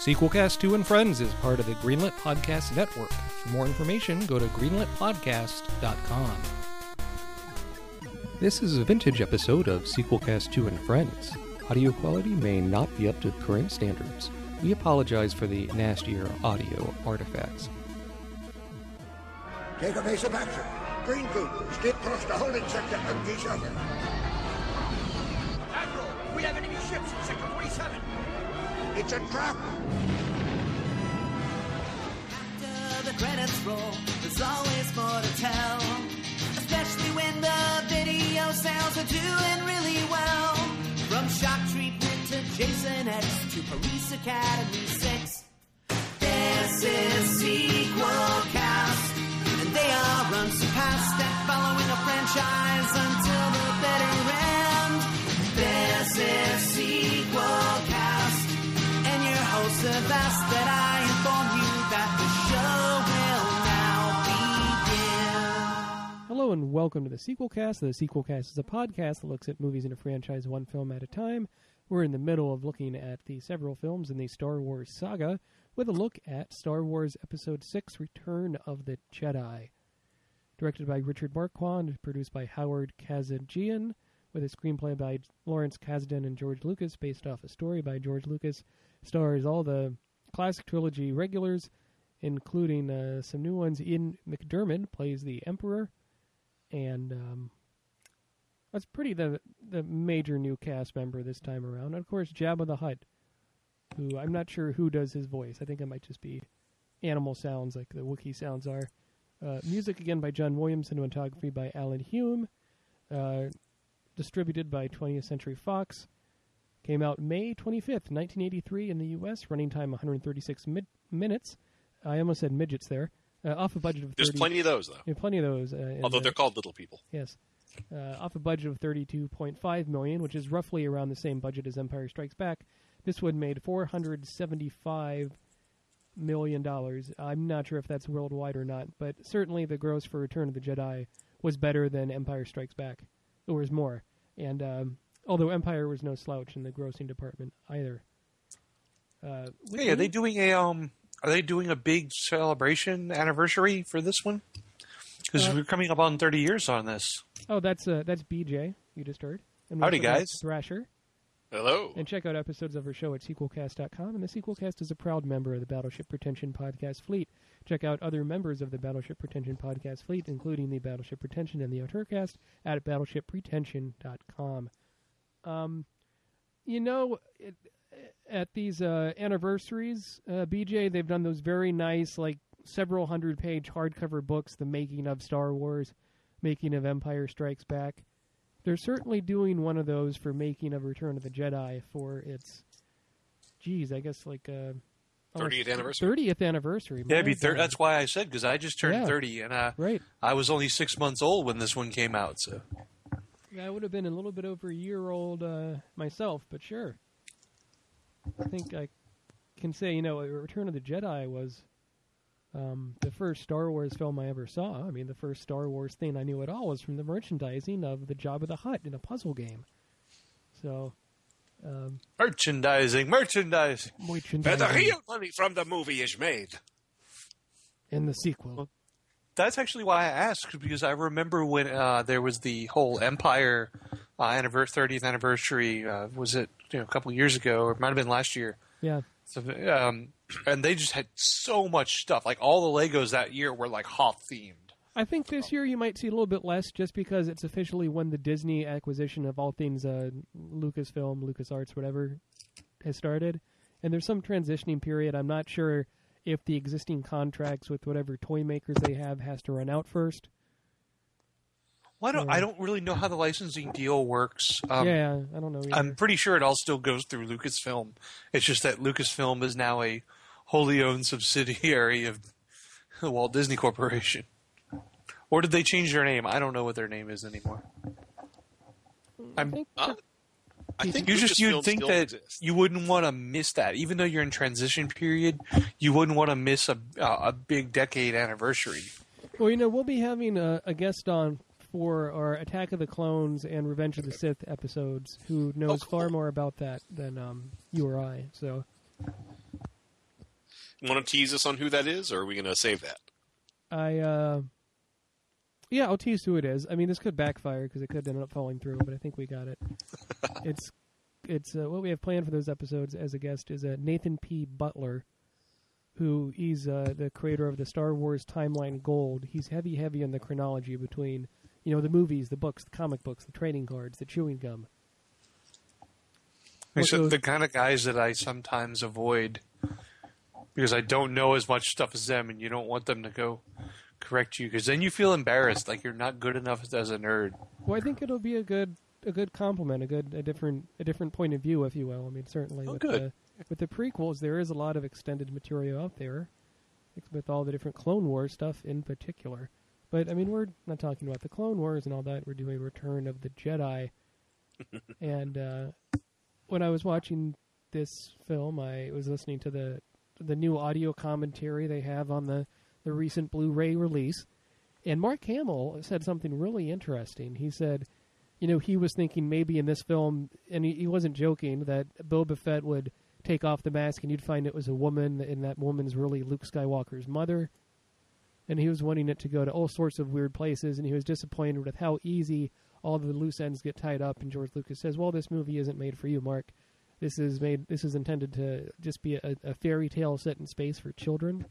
Sequelcast 2 and Friends is part of the Greenlit Podcast Network. For more information, go to greenlitpodcast.com. This is a vintage episode of Sequelcast 2 and Friends. Audio quality may not be up to current standards. We apologize for the nastier audio artifacts. Take evasive action. Green group, skip across the holding sector and each other. Admiral, we have enemy ships in Sector 47. It's a trap. After the credits roll, there's always more to tell. Especially when the video sales are doing really well. From shock treatment to Jason X to Police Academy 6. This is Sequel Cast. And they are unsurpassed at following a franchise until that I inform you the show. Hello and welcome to the Sequel Cast. The Sequel Cast is a podcast that looks at movies in a franchise one film at a time. We're in the middle of looking at the several films in the Star Wars saga with a look at Star Wars Episode 6 Return of the Jedi. Directed by Richard Marquand, produced by Howard Kazanjian, with a screenplay by Lawrence Kasdan and George Lucas, based off a story by George Lucas. Stars all the classic trilogy regulars, including uh, some new ones. Ian McDiarmid plays the Emperor, and um, that's pretty the the major new cast member this time around. And of course, Jabba the Hutt, who I'm not sure who does his voice. I think it might just be animal sounds like the Wookiee sounds are. Uh, music again by John Williams, cinematography by Alan Hume, uh, distributed by 20th Century Fox. Came out May 25th, 1983 in the U.S., running time 136 mid- minutes. I almost said midgets there. Uh, off a budget of 30, There's plenty of those, though. yeah, plenty of those. Uh, Although the- they're called little people. Yes. Uh, off a budget of 32.5 million, which is roughly around the same budget as Empire Strikes Back. This one made 475 million dollars. I'm not sure if that's worldwide or not, but certainly the gross for Return of the Jedi was better than Empire Strikes Back. It was more. And um, although Empire was no slouch in the grossing department either. Uh, Hey, are they doing a um? Are they doing a big celebration anniversary for this one? Because Uh, we're coming up on thirty years on this. Oh, that's uh, that's BJ. You just heard. And Howdy, guys. Thrasher. Hello. And check out episodes of our show at sequelcast.com. And the Sequelcast is a proud member of the Battleship Pretension podcast fleet. Check out other members of the Battleship Pretension podcast fleet, including the Battleship Pretension and the Auteurcast, at battleshippretension.com. Um, you know, it, at these uh, anniversaries, uh, BJ, they've done those very nice, like several hundred page hardcover books, The Making of Star Wars, Making of Empire Strikes Back. They're certainly doing one of those for Making of Return of the Jedi for its, geez, I guess like uh, 30th anniversary. 30th anniversary. Yeah, be thir- that's why I said because I just turned Yeah. thirty and uh, right. I was only six months old when this one came out. So I would have been a little bit over a year old uh, myself, but sure. I think I can say, you know, Return of the Jedi was um, the first Star Wars film I ever saw. I mean, the first Star Wars thing I knew at all was from the merchandising of the Jabba the Hutt in a puzzle game. So, um, merchandising, merchandising. Where the real money from the movie is made. in the sequel. That's actually why I asked because I remember when uh, there was the whole Empire uh, anniversary, 30th anniversary. Uh, was it you know, a couple years ago, or it might have been last year? Yeah. So, um, and they just had so much stuff. Like all the Legos that year were like Hoth themed. I think this year you might see a little bit less just because it's officially when the Disney acquisition of all things uh, Lucasfilm, LucasArts, whatever, has started. And there's some transitioning period. I'm not sure if the existing contracts with whatever toy makers they have has to run out first. Well, I don't. Yeah. I don't really know how the licensing deal works. Um, yeah, I don't know. Either. I'm pretty sure it all still goes through Lucasfilm. It's just that Lucasfilm is now a wholly owned subsidiary of the Walt Disney Corporation. Or did they change their name? I don't know what their name is anymore. I I'm, think Uh, I think you just you'd think that exists. you wouldn't want to miss that, even though you're in transition period. You wouldn't want to miss a uh, a big decade anniversary. Well, you know, we'll be having a, a guest on for our Attack of the Clones and Revenge of the Sith episodes who knows Oh, cool. far more about that than um, you or I. So want to tease us on who that is, or are we going to save that? I uh, yeah, I'll tease who it is. I mean, this could backfire because it could end up falling through, but I think we got it. it's it's uh, what we have planned for those episodes as a guest is uh, Nathan P. Butler, who he's uh, the creator of the Star Wars Timeline Gold. He's heavy, heavy on the chronology between you know the movies, the books, the comic books, the trading cards, the chewing gum. It's What the kind of guys that I sometimes avoid because I don't know as much stuff as them, and you don't want them to go correct you because then you feel embarrassed, like you're not good enough as a nerd. Well, I think it'll be a good a good compliment, a good a different a different point of view, if you will. I mean, certainly Oh, with good. the with the prequels, there is a lot of extended material out there, with all the different Clone Wars stuff in particular. But I mean, we're not talking about the Clone Wars and all that. We're doing Return of the Jedi, and uh, when I was watching this film, I was listening to the the new audio commentary they have on the the recent Blu-ray release, and Mark Hamill said something really interesting. He said, you know, he was thinking maybe in this film, and he, he wasn't joking, that Boba Fett would take off the mask and you'd find it was a woman, and that woman's really Luke Skywalker's mother. And he was wanting it to go to all sorts of weird places, and he was disappointed with how easy all the loose ends get tied up. And George Lucas says, "Well, this movie isn't made for you, Mark. This is made. This is intended to just be a, a fairy tale set in space for children."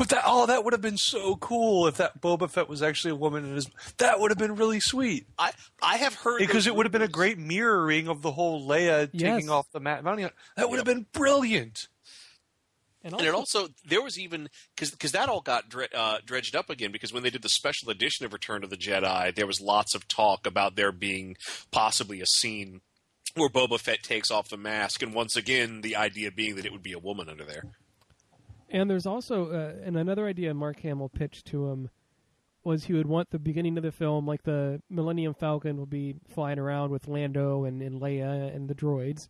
But that oh, that would have been so cool if that Boba Fett was actually a woman, and his, that would have been really sweet I I have heard because it would have been a great mirroring of the whole Leia Yes. taking off the mat. Mounting That would have been brilliant. And it also there was even because that all got dre- uh, dredged up again because when they did the special edition of Return of the Jedi, there was lots of talk about there being possibly a scene where Boba Fett takes off the mask, and once again the idea being that it would be a woman under there. And there's also uh, and another idea Mark Hamill pitched to him was he would want the beginning of the film like the Millennium Falcon will be flying around with Lando and, and Leia and the droids,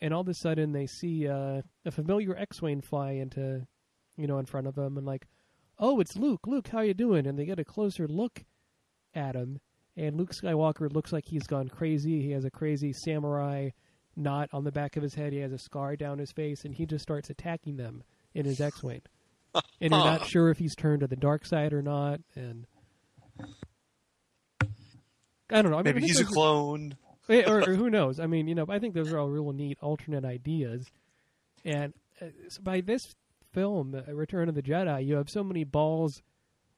and all of a sudden they see uh, a familiar X-wing fly into, you know, in front of them and like, oh, it's Luke. Luke, how you doing? And they get a closer look at him, and Luke Skywalker looks like he's gone crazy. He has a crazy samurai knot on the back of his head. He has a scar down his face, and he just starts attacking them in his X-wing. and you're not sure if he's turned to the dark side or not. And I don't know. I mean, Maybe he's a clone. Eh, or, or who knows? I mean, you know, I think those are all real neat alternate ideas. And uh, so by this film, uh, Return of the Jedi, you have so many balls,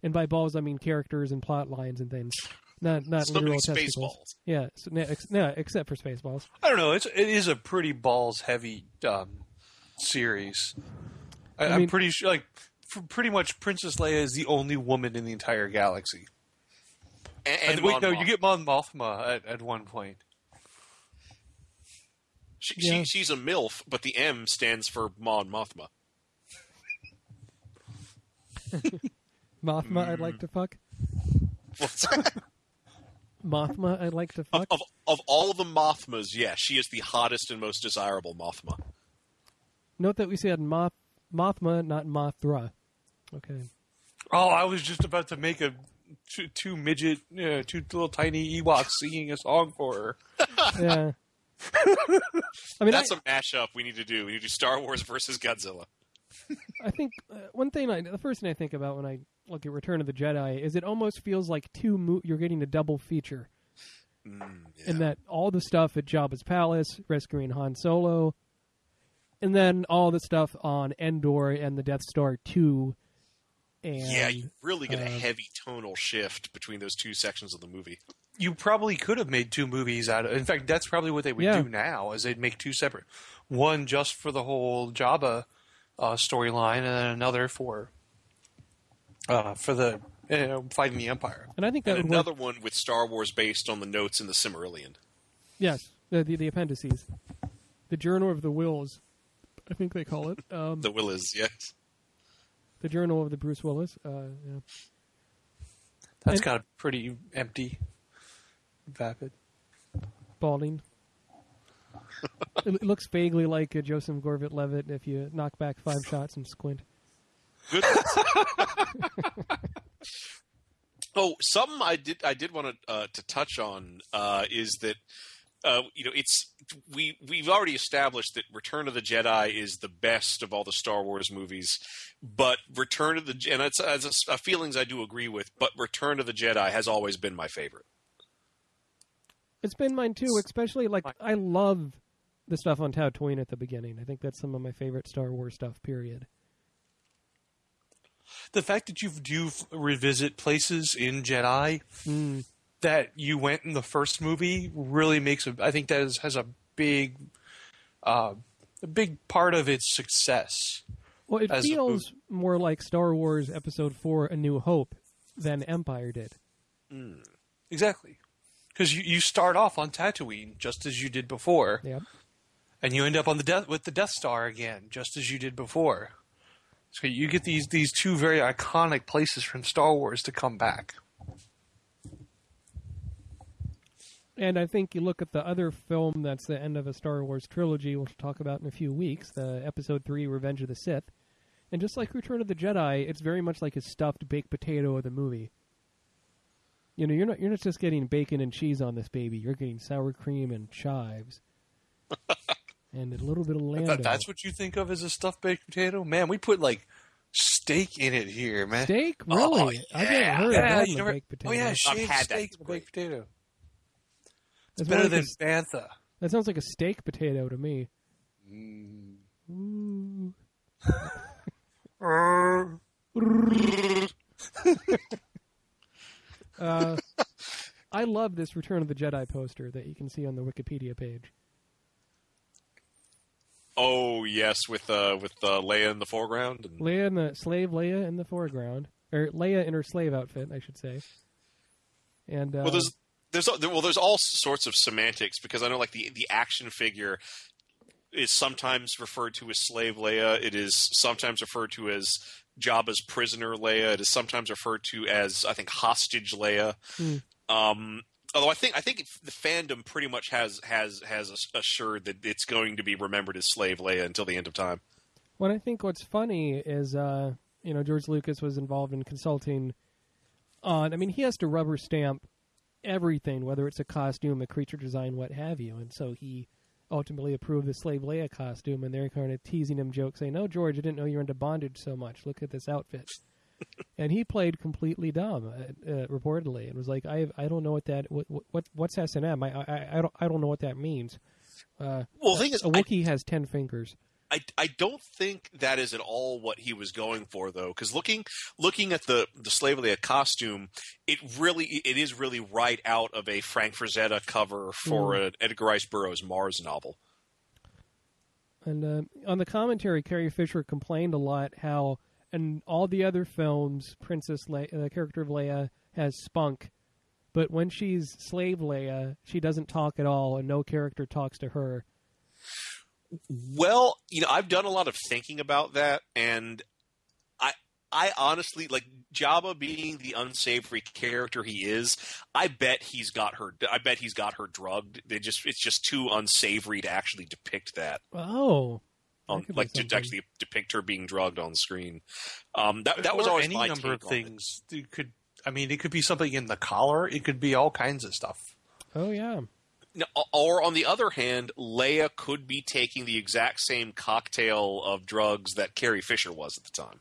and by balls I mean characters and plot lines and things, not not So literal testicles. Yeah, so, no, ex- no, except for Spaceballs. I don't know. It's it is a pretty balls heavy um, series. I, I I'm mean- pretty sure, like, for pretty much Princess Leia is the only woman in the entire galaxy. And, And and wait, Mon no, Mothma. you get Mon Mothma at, at one point. She, Yeah. she, she's a MILF, but the M stands for Mon Mothma. Mothma, I'd like to fuck. What's that? Mothma, I'd like to fuck. of, of all the Mothmas, yes, she is the hottest and most desirable Mothma. Note that we said Moth Mothma, not Mothra. Okay. Oh, I was just about to make a two, two midget, uh, two little tiny Ewoks singing a song for her. Yeah. I mean, That's I, a mashup we need to do. We need to do Star Wars versus Godzilla. I think uh, one thing, I, the first thing I think about when I look at Return of the Jedi is it almost feels like two. Mo- you're getting a double feature Mm, yeah. in that all the stuff at Jabba's palace, rescuing Han Solo, and then all the stuff on Endor and the Death Star two. And yeah, you really get a uh, heavy tonal shift between those two sections of the movie. You probably could have made two movies out of. In fact, that's probably what they would Yeah. do now, is they'd make two separate, one just for the whole Jabba uh, storyline, and then another for uh, for the uh, fighting the Empire. and I think that would work. another one with Star Wars based on the notes in the Silmarillion. Yes, the, the the appendices, the Journal of the Whills, I think they call it. Um, The Willis, yes. the Journal of the Bruce Willis. Uh, yeah. That's And- got a pretty empty, vapid. balding. it, it looks vaguely like a Joseph Gordon-Levitt if you knock back five shots and squint. Oh, something I did I did want to uh, to touch on uh, is that uh, you know, it's we we've already established that Return of the Jedi is the best of all the Star Wars movies, but Return of the and it's, it's a, feelings I do agree with, but Return of the Jedi has always been my favorite. It's been mine too, especially like I love the stuff on Tatooine at the beginning. I think that's some of my favorite Star Wars stuff. Period. The fact that you do revisit places in Jedi mm. That you went in the first movie really makes a. I think that is, has a big, uh, a big part of its success. Well, it feels more like Star Wars Episode Four: A New Hope than Empire did. Mm. Exactly because you, you start off on Tatooine just as you did before. Yep. And you end up on the death with the Death Star again, just as you did before. So you get these these two very iconic places from Star Wars to come back. And I think you look at the other film that's the end of a Star Wars trilogy, which we'll talk about in a few weeks, the Episode Three: Revenge of the Sith. And just like Return of the Jedi, it's very much like a stuffed baked potato of the movie. You know, you're not you're not just getting bacon and cheese on this baby. You're getting sour cream and chives, and a little bit of lamb. That's what you think of as a stuffed baked potato, man. We put like steak in it here, man. Steak, oh, really? Oh, yeah. I haven't heard yeah, of that never, baked potato. Oh yeah, shaved steak baked potato. It's better than a, bantha. That sounds like a steak potato to me. Mm. Uh, I love this Return of the Jedi poster that you can see on the Wikipedia page. Oh yes, with uh, with uh, Leia in the foreground. And... Leia in the slave Leia in the foreground, or Leia in her slave outfit, I should say. And uh, well, there's there's well, there's all sorts of semantics because I know like the the action figure is sometimes referred to as slave Leia. It is sometimes referred to as Jabba's prisoner Leia. It is sometimes referred to as I think hostage Leia. Mm. Um, although I think I think the fandom pretty much has has has assured that it's going to be remembered as slave Leia until the end of time. Well, I think what's funny is uh, you know George Lucas was involved in consulting on. I mean, he has to rubber stamp everything, whether it's a costume, a creature design, what have you, and so he ultimately approved the slave Leia costume, and they're kind of teasing him jokes, saying, "No, George, I didn't know you were into bondage so much. Look at this outfit." and he played completely dumb, uh, uh, reportedly, and was like, "I I don't know what that what, what what's S and M? I, I I don't I don't know what that means." Uh, well, the thing is, a Wookiee has ten fingers. I, I don't think that is at all what he was going for though because looking looking at the the slave Leia costume it really it is really right out of a Frank Frazetta cover for mm. an Edgar Rice Burroughs Mars novel. And uh, on the commentary, Carrie Fisher complained a lot how in all the other films, Princess Leia, the character of Leia has spunk, but when she's slave Leia, she doesn't talk at all, and no character talks to her. Well, you know, I've done a lot of thinking about that, and I, I honestly like Jabba being the unsavory character he is. I bet he's got her. I bet he's got her drugged. They just it's just too unsavory to actually depict that. Oh, on, like to actually depict her being drugged on screen. Um, that that was always any my number of things. It could. I mean, it could be something in the collar. It could be all kinds of stuff. Oh yeah. Or on the other hand, Leia could be taking the exact same cocktail of drugs that Carrie Fisher was at the time.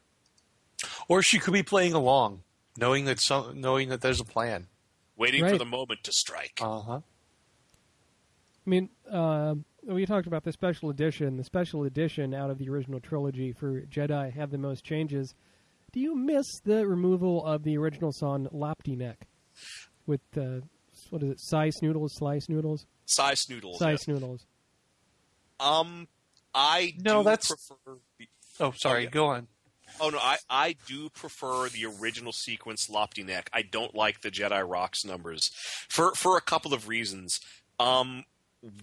Or she could be playing along, knowing that some, knowing that there's a plan, waiting right. for the moment to strike. Uh huh. I mean, uh, we talked about the special edition. The special edition out of the original trilogy for Jedi had the most changes. Do you miss the removal of the original song "Lapti Nek" with uh, what is it? Size noodles, slice noodles, size noodles, size yeah. noodles. Um, I no, that's prefer. The, oh, sorry. Oh, yeah. Go on. Oh no, I, I do prefer the original sequence Lapti Nek. I don't like the Jedi Rocks numbers for for a couple of reasons. Um,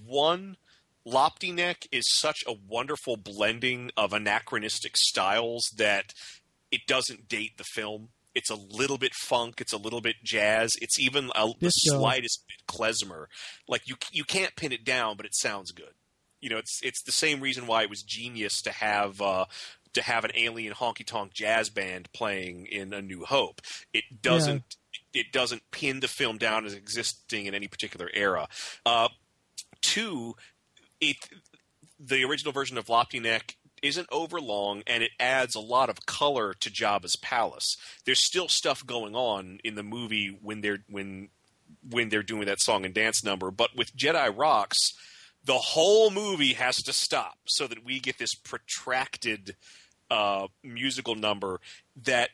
one, Lapti Nek is such a wonderful blending of anachronistic styles that it doesn't date the film. It's a little bit funk. It's a little bit jazz. It's even a, the slightest bit klezmer. Like you, you can't pin it down, but it sounds good. You know, it's it's the same reason why it was genius to have uh, to have an alien honky tonk jazz band playing in A New Hope. It doesn't yeah. it doesn't pin the film down as existing in any particular era. Uh, two, it the original version of Lapti Nek isn't overlong and it adds a lot of color to Jabba's palace. There's still stuff going on in the movie when they're when when they're doing that song and dance number, but with Jedi Rocks, the whole movie has to stop so that we get this protracted uh, musical number that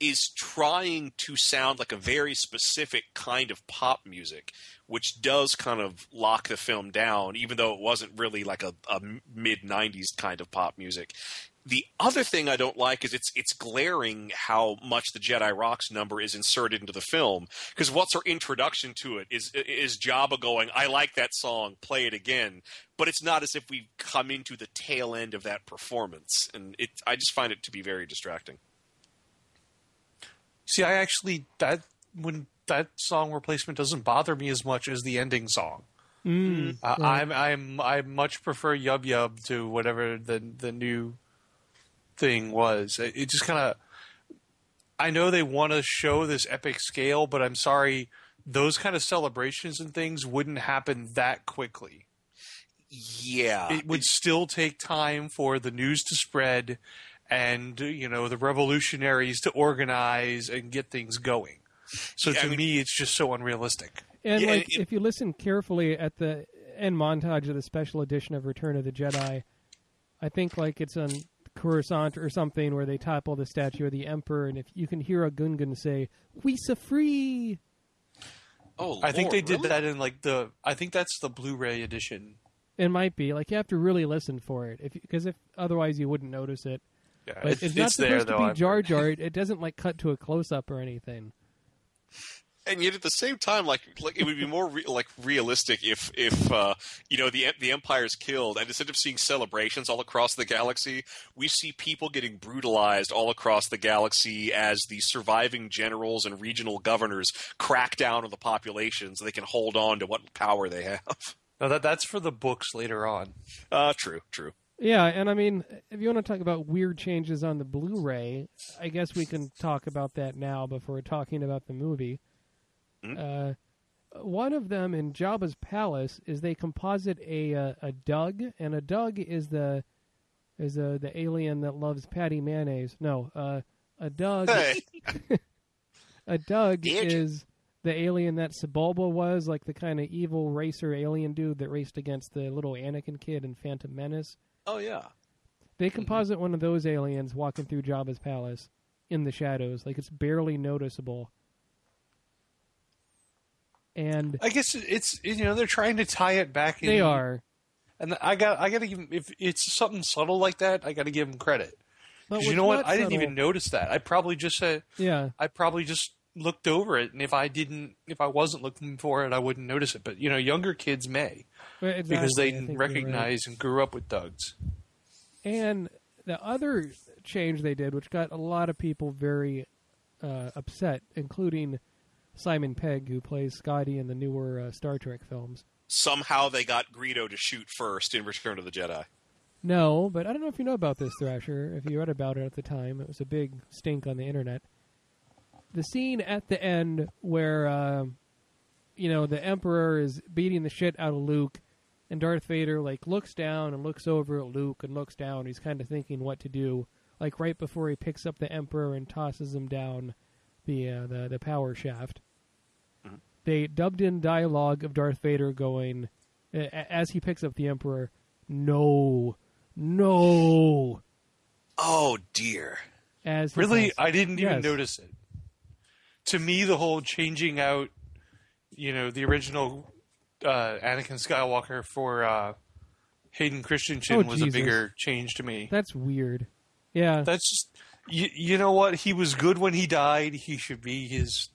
is trying to sound like a very specific kind of pop music, which does kind of lock the film down, even though it wasn't really like a, a mid '90s kind of pop music. The other thing I don't like is it's it's glaring how much the Jedi Rocks number is inserted into the film because what's our introduction to it is is Jabba going, "I like that song, play it again," but it's not as if we've come into the tail end of that performance, and it I just find it to be very distracting. See, I actually that when that song replacement doesn't bother me as much as the ending song. Mm, Uh, right. I'm I'm I much prefer Yub Yub to whatever the the new thing was. It, it just kind of. I know they want to show this epic scale, but I'm sorry, those kind of celebrations and things wouldn't happen that quickly. Yeah, It would still take time for the news to spread, and you know the revolutionaries to organize and get things going. So Yeah, I to mean- me, it's just so unrealistic. And Yeah, like, it- if you listen carefully at the end montage of the special edition of Return of the Jedi, I think like it's on Coruscant or something where they topple the statue of the Emperor, and if you can hear a Gungan say "Wisa free," Oh, I think they did really? that in like the. I think that's the Blu-ray edition. it might be like you have to really listen for it, if because if otherwise you wouldn't notice it. Yeah, But it's, it's, not it's supposed there to though. be I've Jar. Jar. It, it doesn't like cut to a close up or anything. and yet at the same time, like like it would be more re- like realistic if if uh, you know the the empire's killed, and instead of seeing celebrations all across the galaxy, we see people getting brutalized all across the galaxy as the surviving generals and regional governors crack down on the population so they can hold on to what power they have. No, that that's for the books later on. Uh, true, true. Yeah, and I mean, if you want to talk about weird changes on the Blu-ray, I guess we can talk about that now before talking about the movie. Uh, one of them in Jabba's palace is they composite a uh, a Dug, and a Doug is the is uh, the alien that loves patty mayonnaise. No, uh, a Doug Hey, a Dug Did you? is the alien that Sebulba was, like the kind of evil racer alien dude that raced against the little Anakin kid in Phantom Menace. Oh yeah. They composite mm-hmm. one of those aliens walking through Jabba's palace in the shadows, like it's barely noticeable. And I guess it's you know they're trying to tie it back. in. they are, and I got I got to give 'em- if it's something subtle like that, I got to give them credit. but you know what? I didn't subtle- even notice that. I probably just said Yeah, I probably just looked over it, and if I didn't, if I wasn't looking for it, I wouldn't notice it. But you know, younger kids may but because they I right. recognize and grew up with Dugs. And the other change they did, which got a lot of people very uh, upset, including Simon Pegg, who plays Scotty in the newer uh, Star Trek films. Somehow they got Greedo to shoot first in Return of the Jedi. No, but I don't know if you know about this, Thrasher. If you read about it at the time, it was a big stink on the internet. The scene at the end where, um, you know, the Emperor is beating the shit out of Luke, and Darth Vader like looks down and looks over at Luke and looks down. He's kind of thinking what to do. Like right before he picks up the Emperor and tosses him down the uh, the the power shaft. They dubbed in dialogue of Darth Vader going a- as he picks up the Emperor. No, no. Oh dear. As Really, I didn't even Yes. notice it. To me, the whole changing out, you know, the original uh, Anakin Skywalker for uh, Hayden Christensen Oh, was a bigger change to me. That's weird. Yeah, That's just, you, you know what? He was good when he died. He should be his.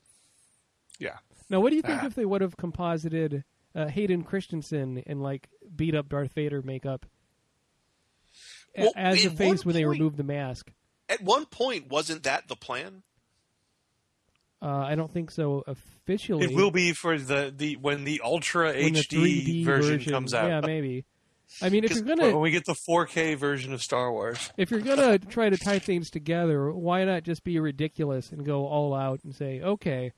Yeah. Now, what do you think Ah. if they would have composited uh, Hayden Christensen in like beat up Darth Vader makeup Well, as a face when they point- removed the mask? At one point, wasn't that the plan? Uh, I don't think so officially. It will be for the, the when the Ultra when HD 3D version, comes out. Yeah, maybe. I mean, if you're gonna when we get the 4K version of Star Wars. if you're gonna try to tie things together, why not just be ridiculous and go all out and say, okay,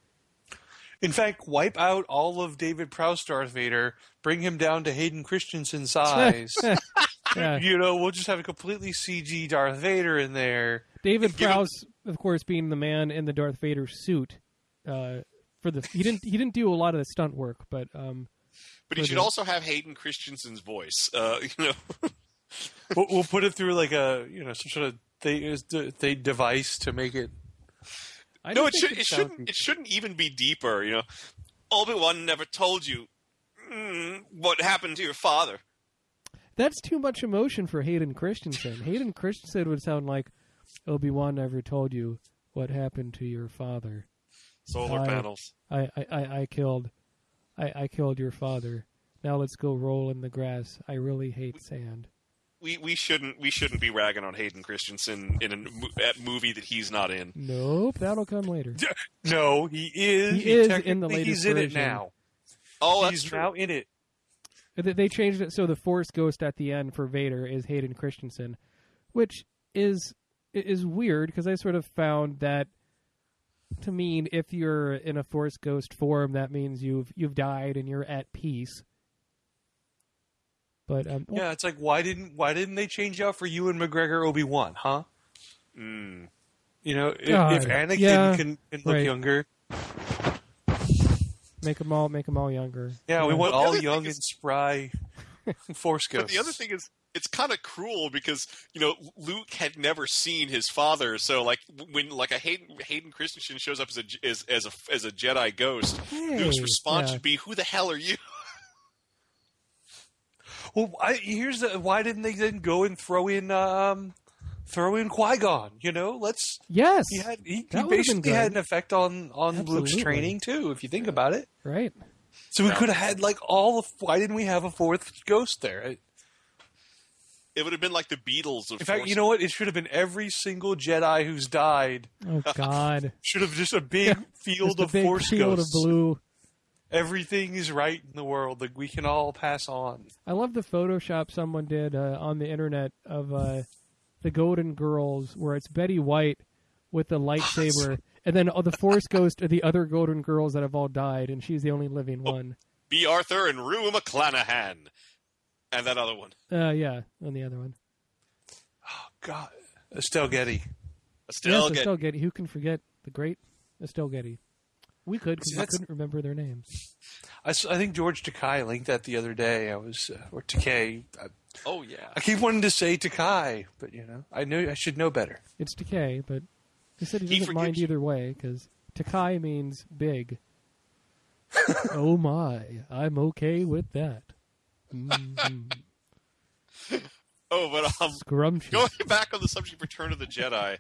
In fact, wipe out all of David Prowse Darth Vader, bring him down to Hayden Christensen size. Yeah. you know, we'll just have a completely CG Darth Vader in there. David Give him- Prowse, of course, being the man in the Darth Vader suit. Uh, for the he didn't he didn't do a lot of the stunt work, but um, But he should the- also have Hayden Christensen's voice. Uh, you know, We'll, we'll put it through like a you know some sort of they they device to make it. I no, it should. It sounds- shouldn't. It shouldn't even be deeper. You know, Obi Wan never told you mm, what happened to your father. That's too much emotion for Hayden Christensen. Hayden Christensen would sound like Obi Wan never told you what happened to your father. Solar I- panels. I, I, I, I killed I, I killed your father. Now let's go roll in the grass. I really hate sand. We we shouldn't we shouldn't be ragging on Hayden Christensen in a mo- movie that he's not in. Nope, that'll come later. No, he is. He is in the technically- latest He's in it version. now. Oh, that's he's true. now in it. They they changed it so the Force Ghost at the end for Vader is Hayden Christensen, which is is weird because I sort of found that to mean if you're in a Force Ghost form, that means you've you've died and you're at peace. But um, Yeah, it's like why didn't why didn't they change out for Ewan McGregor Obi Wan, huh? Mm. You know, if, God, if Anakin yeah, can, can look right. younger, make them all make them all younger. yeah, we want all young is- and spry Force But ghosts. the other thing is, it's kind of cruel because you know Luke had never seen his father, so like when like a Hayden Hayden Christensen shows up as a as, as a as a Jedi ghost, Luke's response yeah. should be, "Who the hell are you?" Well, I, here's the, why didn't they then go and throw in um, throw in Qui Gon? You know, let's Yes, he had he, he That would've been basically had an effect on on Luke's training too, if you think about it. right. So we could have had like all of. Why didn't we have a fourth ghost there? It- It would have been like the Beatles of. In fact, Force- you know what? It should have been every single Jedi who's died. Oh God, Should have just a big field Just a of big Force field ghosts. of blue. Everything is right in the world. Like we can all pass on. I love the Photoshop someone did uh, on the internet of uh, the Golden Girls, where it's Betty White with the lightsaber, and then uh, the Force Ghost are the other Golden Girls that have all died, and she's the only living one. Bea Arthur and Rue McClanahan, and that other one, Uh, yeah, and the other one. Oh God, Estelle Getty. Estelle yes, Get- Estelle Getty. Who can forget the great Estelle Getty? We could because See, we couldn't remember their names. I, I, think George Takai linked that the other day. I was uh, or Takei. I, Oh yeah, I keep wanting to say Takai, but you know, I know I should know better. It's Takei, but he said he He doesn't mind you. either way because Takai means big. oh my, I'm okay with that. Mhm. oh, but um, Scrumptious. going back on the subject of Return of the Jedi,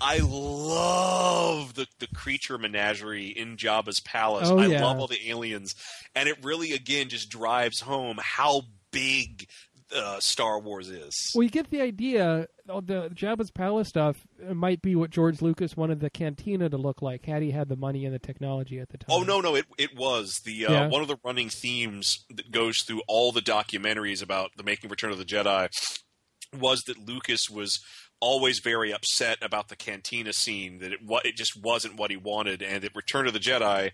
I love the, the creature menagerie in Jabba's palace. Oh, I yeah. love all the aliens, and it really again just drives home how big uh, Star Wars is. Well, you get the idea. The Jabba's palace stuff might be what George Lucas wanted the cantina to look like had he had the money and the technology at the time. Oh no, no, it it was the uh, Yeah. one of the running themes that goes through all the documentaries about the making of Return of the Jedi was that Lucas was always very upset about the cantina scene that it wa- it just wasn't what he wanted and that Return of the Jedi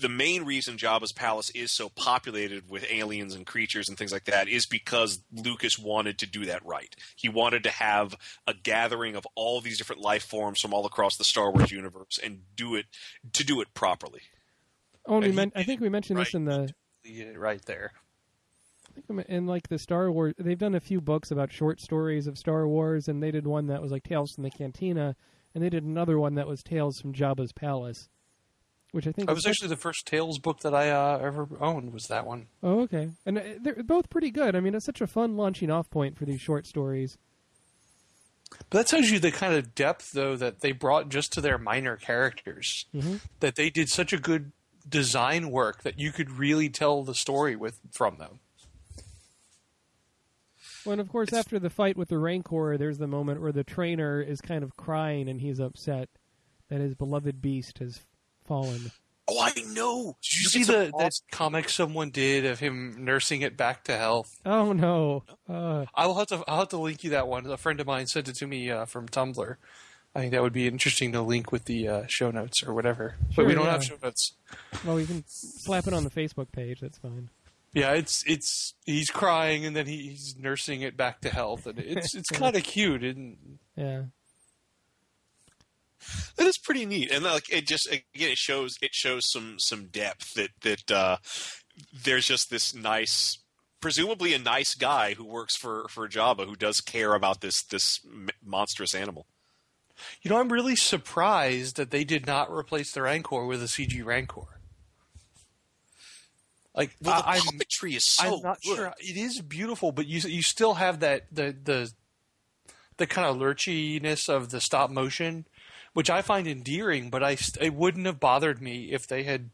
the main reason Jabba's palace is so populated with aliens and creatures and things like that is because Lucas wanted to do that right. He wanted to have a gathering of all these different life forms from all across the Star Wars universe and do it to do it properly. Oh, and we And he men- I think we mentioned this in the right there. I think in like the Star Wars. They've done a few books about short stories of Star Wars, and they did one that was like Tales from the Cantina, and they did another one that was Tales from Jabba's Palace, which I think That was actually the first Tales book that I uh, ever owned. Was that one? Oh, okay. And uh, they're both pretty good. I mean, it's such a fun launching off point for these short stories. But that tells you the kind of depth, though, that they brought just to their minor characters. Mhm. That they did such a good design work that you could really tell the story with from them. Well, and of course, after the fight with the Rancor, there's the moment where the trainer is kind of crying and he's upset that his beloved beast has fallen. Oh, I know. Did you, You see get some the that comic someone did of him nursing it back to health? Oh no! Uh, I'll have to I'll have to link you that one. A friend of mine sent it to me uh, from Tumblr. I think that would be interesting to link with the uh, show notes or whatever. Sure, but we don't yeah. have show notes. Well, we can slap it on the Facebook page. That's fine. Yeah, it's it's he's crying and then he, he's nursing it back to health, and it's it's kind of cute. And Yeah. That is pretty neat, and like it just again it shows it shows some some depth that that uh, there's just this nice, presumably a nice guy who works for for Jabba who does care about this this monstrous animal. you know, I'm really surprised that they did not replace the Rancor with a CG Rancor. Like Well, the I, am puppetry is so I'm not good. sure it is beautiful, but you you still have that the the the kind of lurchiness of the stop motion, which I find endearing. But I it wouldn't have bothered me if they had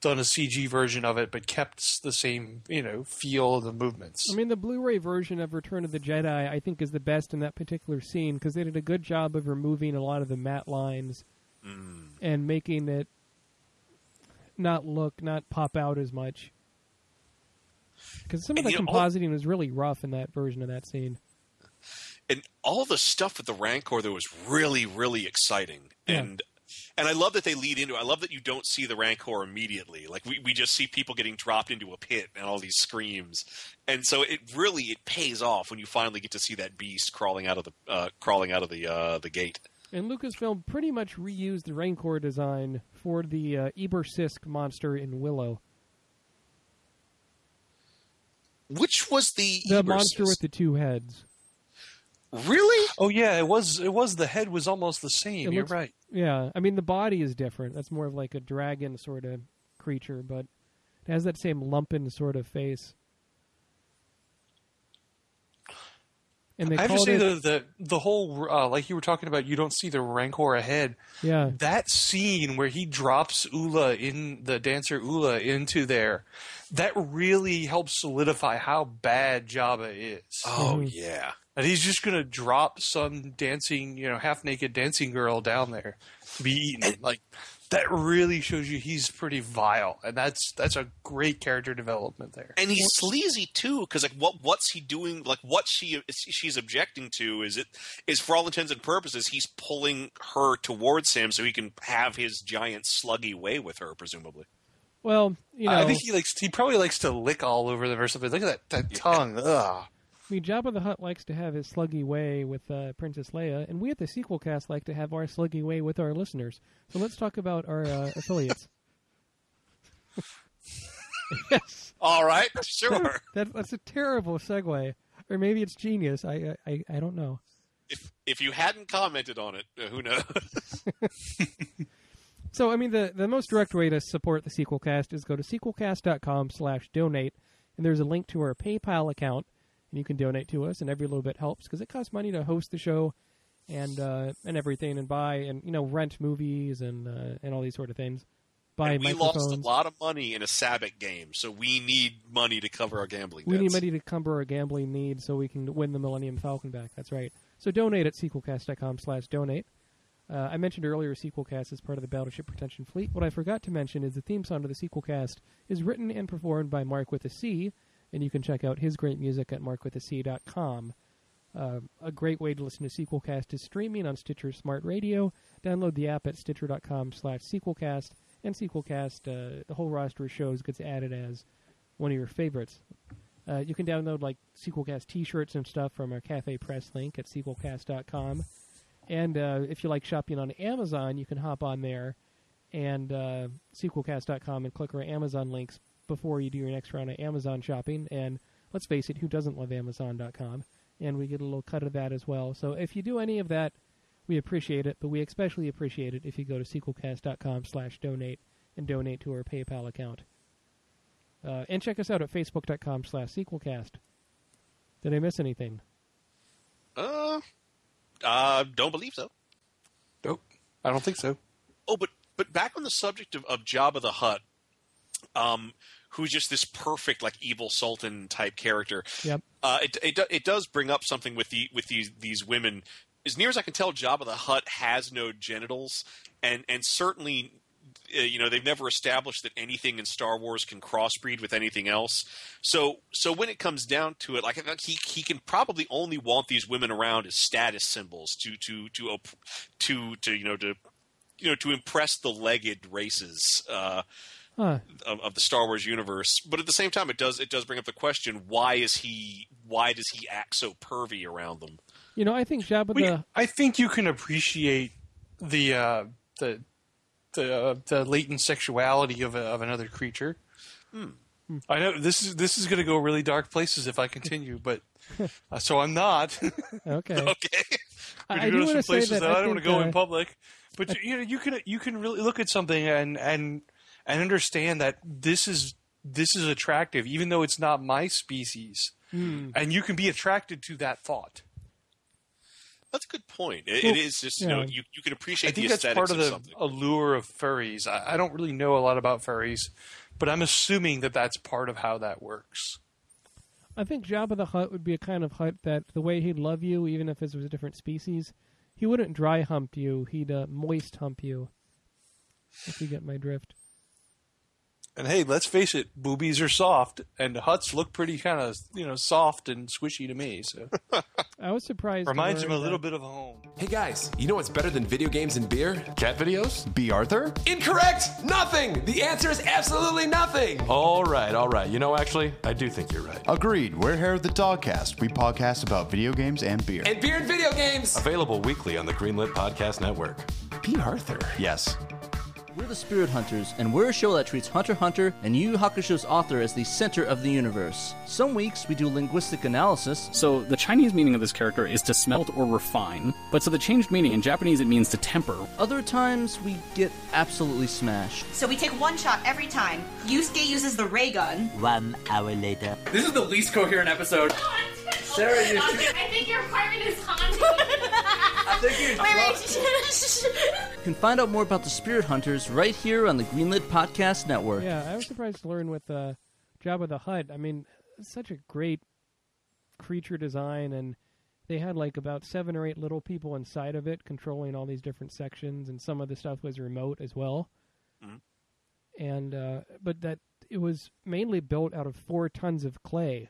done a CG version of it, but kept the same you know feel of the movements. I mean, the Blu-ray version of Return of the Jedi, I think, is the best in that particular scene because they did a good job of removing a lot of the matte lines mm. and making it not look, not pop out as much. Because some of And the you know, all- compositing was really rough in that version of that scene. and all the stuff with the Rancor that was really, really exciting. Yeah. And and I love that they lead into. it. I love that you don't see the Rancor immediately. Like we, we just see people getting dropped into a pit and all these screams. And so it really it pays off when you finally get to see that beast crawling out of the uh, crawling out of the uh, the gate. And Lucasfilm pretty much reused the Rancor design for the uh, Eborsisk monster in Willow. Which was the The Eborsisk? monster with the two heads. really? oh yeah, it was it was the head was almost the same. It You're looks- right. Yeah, I mean the body is different. That's more of like a dragon sort of creature, but it has that same lumpen sort of face. And they I have to say it, the the the whole uh, like you were talking about. You don't see the Rancor ahead. yeah, that scene where he drops Oola in the dancer Oola into there, that really helps solidify how bad Jabba is. Oh Mhm. yeah. And he's just gonna drop some dancing, you know, half naked dancing girl down there to be eaten. like that really shows you he's pretty vile, and that's that's a great character development there. And he's sleazy too, because like what what's he doing? Like what she she's objecting to is it is for all intents and purposes he's pulling her towards him so he can have his giant sluggy way with her, presumably. well, you know, I think he likes he probably likes to lick all over them or something. Look at that, that tongue. Ugh. I mean, Jabba the Hutt likes to have his sluggy way with uh, Princess Leia, and we at the sequel cast like to have our sluggy way with our listeners. So let's talk about our uh, affiliates. yes, All right, sure. that, that's a terrible segue, or maybe it's genius. I I, I don't know. if if you hadn't commented on it, uh, who knows? So, I mean, the, the most direct way to support the sequel cast is go to sequelcast.com slash donate, and there's a link to our PayPal account, and you can donate to us, and every little bit helps because it costs money to host the show and uh, and everything, and buy and you know rent movies and uh, and all these sort of things. Buy And we lost a lot of money in a sabacc game, so we need money to cover our gambling. We need money to cover our gambling needs so we can win the Millennium Falcon back. That's right. So donate at sequelcast.com slash donate. Uh, I mentioned earlier Sequelcast is part of the Battleship Pretension Fleet. What I forgot to mention is the theme song to the Sequelcast is written and performed by Mark with a C, and you can check out his great music at markwithac.com. Uh, a great way to listen to Sequelcast is streaming on Stitcher Smart Radio. Download the app at stitcher.com slash sequelcast, and Sequelcast, uh, the whole roster of shows gets added as one of your favorites. Uh, you can download like Sequelcast T-shirts and stuff from our Cafe Press link at sequelcast.com. And uh, if you like shopping on Amazon, you can hop on there and uh, sequelcast.com and click our Amazon links before you do your next round of Amazon shopping. And let's face it, who doesn't love Amazon.com? And we get a little cut of that as well. So if you do any of that, we appreciate it. But we especially appreciate it if you go to sequelcast.com slash donate and donate to our PayPal account. Uh, and check us out at facebook.com slash sequelcast. Did I miss anything? Uh, uh, don't believe so. Nope. I don't think so. Oh, but but back on the subject of, of Jabba the Hutt, um, who's just this perfect like evil sultan type character. Yep. Uh, it it it does bring up something with the with these these women. As near as I can tell, Jabba the Hutt has no genitals, and and certainly Uh, you know, they've never established that anything in Star Wars can crossbreed with anything else. So, so when it comes down to it, like he he can probably only want these women around as status symbols to to to op- to to you know to you know to impress the legged races. Uh, Huh. of, of the Star Wars universe. But at the same time, it does it does bring up the question: Why is he? Why does he act so pervy around them? You know, I think Jabba We, the I think you can appreciate the uh, the the uh, the latent sexuality of a, of another creature. I know this is this is going to go really dark places if I continue, but uh, so I'm not. okay. Okay, I, I do go to want some to say places that, that, I, I don't want to go uh, in public. But you know, you can you can really look at something and and and understand that this is this is attractive, even though it's not my species, hmm. and you can be attracted to that thought. that's a good point. It, Well, it is just you know you, you can appreciate I think the that's part of of the something. allure of furries. I, I don't really know a lot about furries, but I'm assuming that that's part of how that works. I think Jabba the Hutt would be a kind of Hutt that the way he'd love you, even if it was a different species, he wouldn't dry hump you. He'd uh, moist hump you. If you get my drift. And hey, let's face it, boobies are soft, and Hutts look pretty kind of you know soft and squishy to me. So I was surprised. reminds him a little that- bit of home. Hey guys, you know what's better than video games and beer? Cat videos? Bea Arthur? Incorrect! Nothing! The answer is absolutely nothing! All right, all right. You know, actually, I do think you're right. Agreed. We're here at the Dogcast. We podcast about video games and beer. And beer and video games! Available weekly on the Greenlit Podcast Network. Bea Arthur. Yes. We're the Spirit Hunters, and we're a show that treats Hunter Hunter and Yu Yu Hakusho's author as the center of the universe. Some weeks we do linguistic analysis. So the Chinese meaning of this character is to smelt or refine, but so the changed meaning in Japanese it means to temper. Other times we get absolutely smashed. So we take one shot every time. Yusuke uses the ray gun. One hour later. This is the least coherent episode. Sarah, you I think your apartment is haunted. I think You can find out more about the Spirit Hunters right here on the Greenlit Podcast Network. Yeah, I was surprised to learn with uh, Jabba the Hutt. I mean, such a great creature design, and they had like about seven or eight little people inside of it controlling all these different sections, and some of the stuff was remote as well. Mhm. And uh, but that it was mainly built out of four tons of clay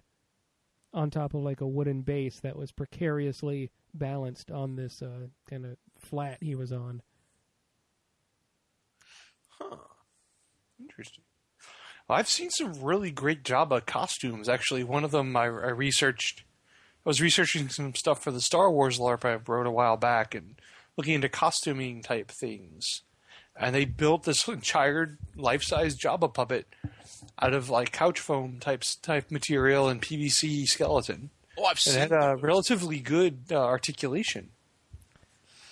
on top of like a wooden base that was precariously balanced on this uh, kind of flat he was on. Huh. Interesting. I've seen some really great Jabba costumes. Actually, one of them I, I researched. I was researching some stuff for the Star Wars LARP I wrote a while back, and looking into costuming type things. And they built this entire life-size Jabba puppet out of like couch foam types type material and PVC skeleton. Oh, I've It had a relatively good uh, articulation.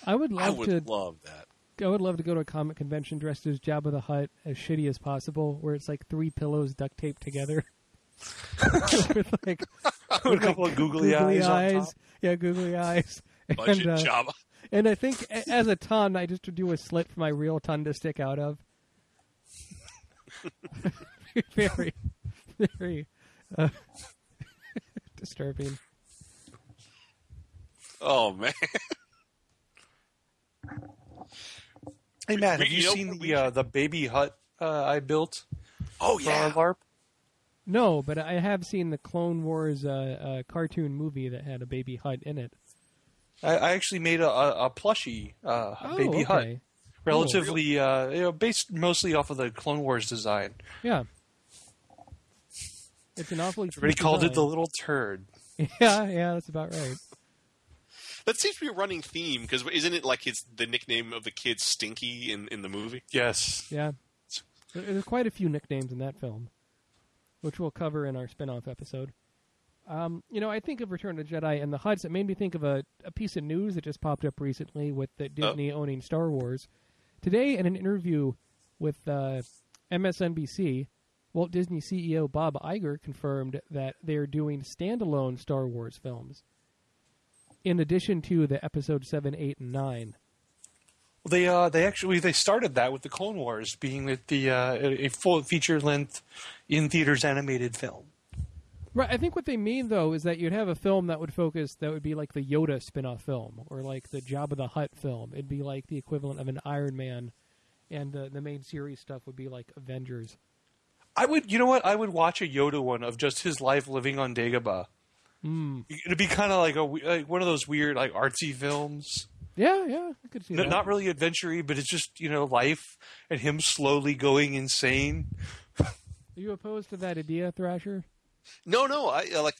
I would love I would to love that. I would love to go to a comic convention dressed as Jabba the Hutt, as shitty as possible, where it's like three pillows duct taped together. with like With a couple of googly, eyes, on top. Yeah, googly eyes. Budget and, uh, Jabba. And I think as a ton, I just would do a slit for my real ton to stick out of. very, very uh, disturbing. Oh man. Hey Matt, have you, you seen the uh, the baby Hutt uh, I built? Oh for yeah. our LARP? No, but I have seen the Clone Wars uh, uh, cartoon movie that had a baby Hutt in it. I, I actually made a, a, a plushie uh, Oh, baby Hutt, okay. relatively uh, you know, based mostly off of the Clone Wars design. Yeah. It's an awfully. Everybody cute called it the little turd. Yeah, yeah, that's about right. That seems to be a running theme because isn't it like his the nickname of the kid Stinky in, in the movie? Yes. Yeah. There's quite a few nicknames in that film, which we'll cover in our spin-off episode. Um, you know, I think of Return of the Jedi and the Hutts. It made me think of a, a piece of news that just popped up recently with the Disney owning Star Wars. Today, in an interview with uh, MSNBC, Walt Disney CEO Bob Iger confirmed that they're doing standalone Star Wars films, in addition to the Episode Seven, Eight, and Nine. They uh, they actually they started that with the Clone Wars being the, the uh, a full feature length in theaters animated film. Right. I think what they mean though is that you'd have a film that would focus that would be like the Yoda spin-off film or like the Jabba the Hutt film. It'd be like the equivalent of an Iron Man and uh, the main series stuff would be like Avengers. I would, you know what? I would watch a Yoda one of just his life living on Dagobah. Mm. It'd be kind of like a like one of those weird like artsy films. Yeah, yeah, I could see N- that. not really adventure but it's just you know life and him slowly going insane. Are you opposed to that idea, Thrasher? No, no, I uh, like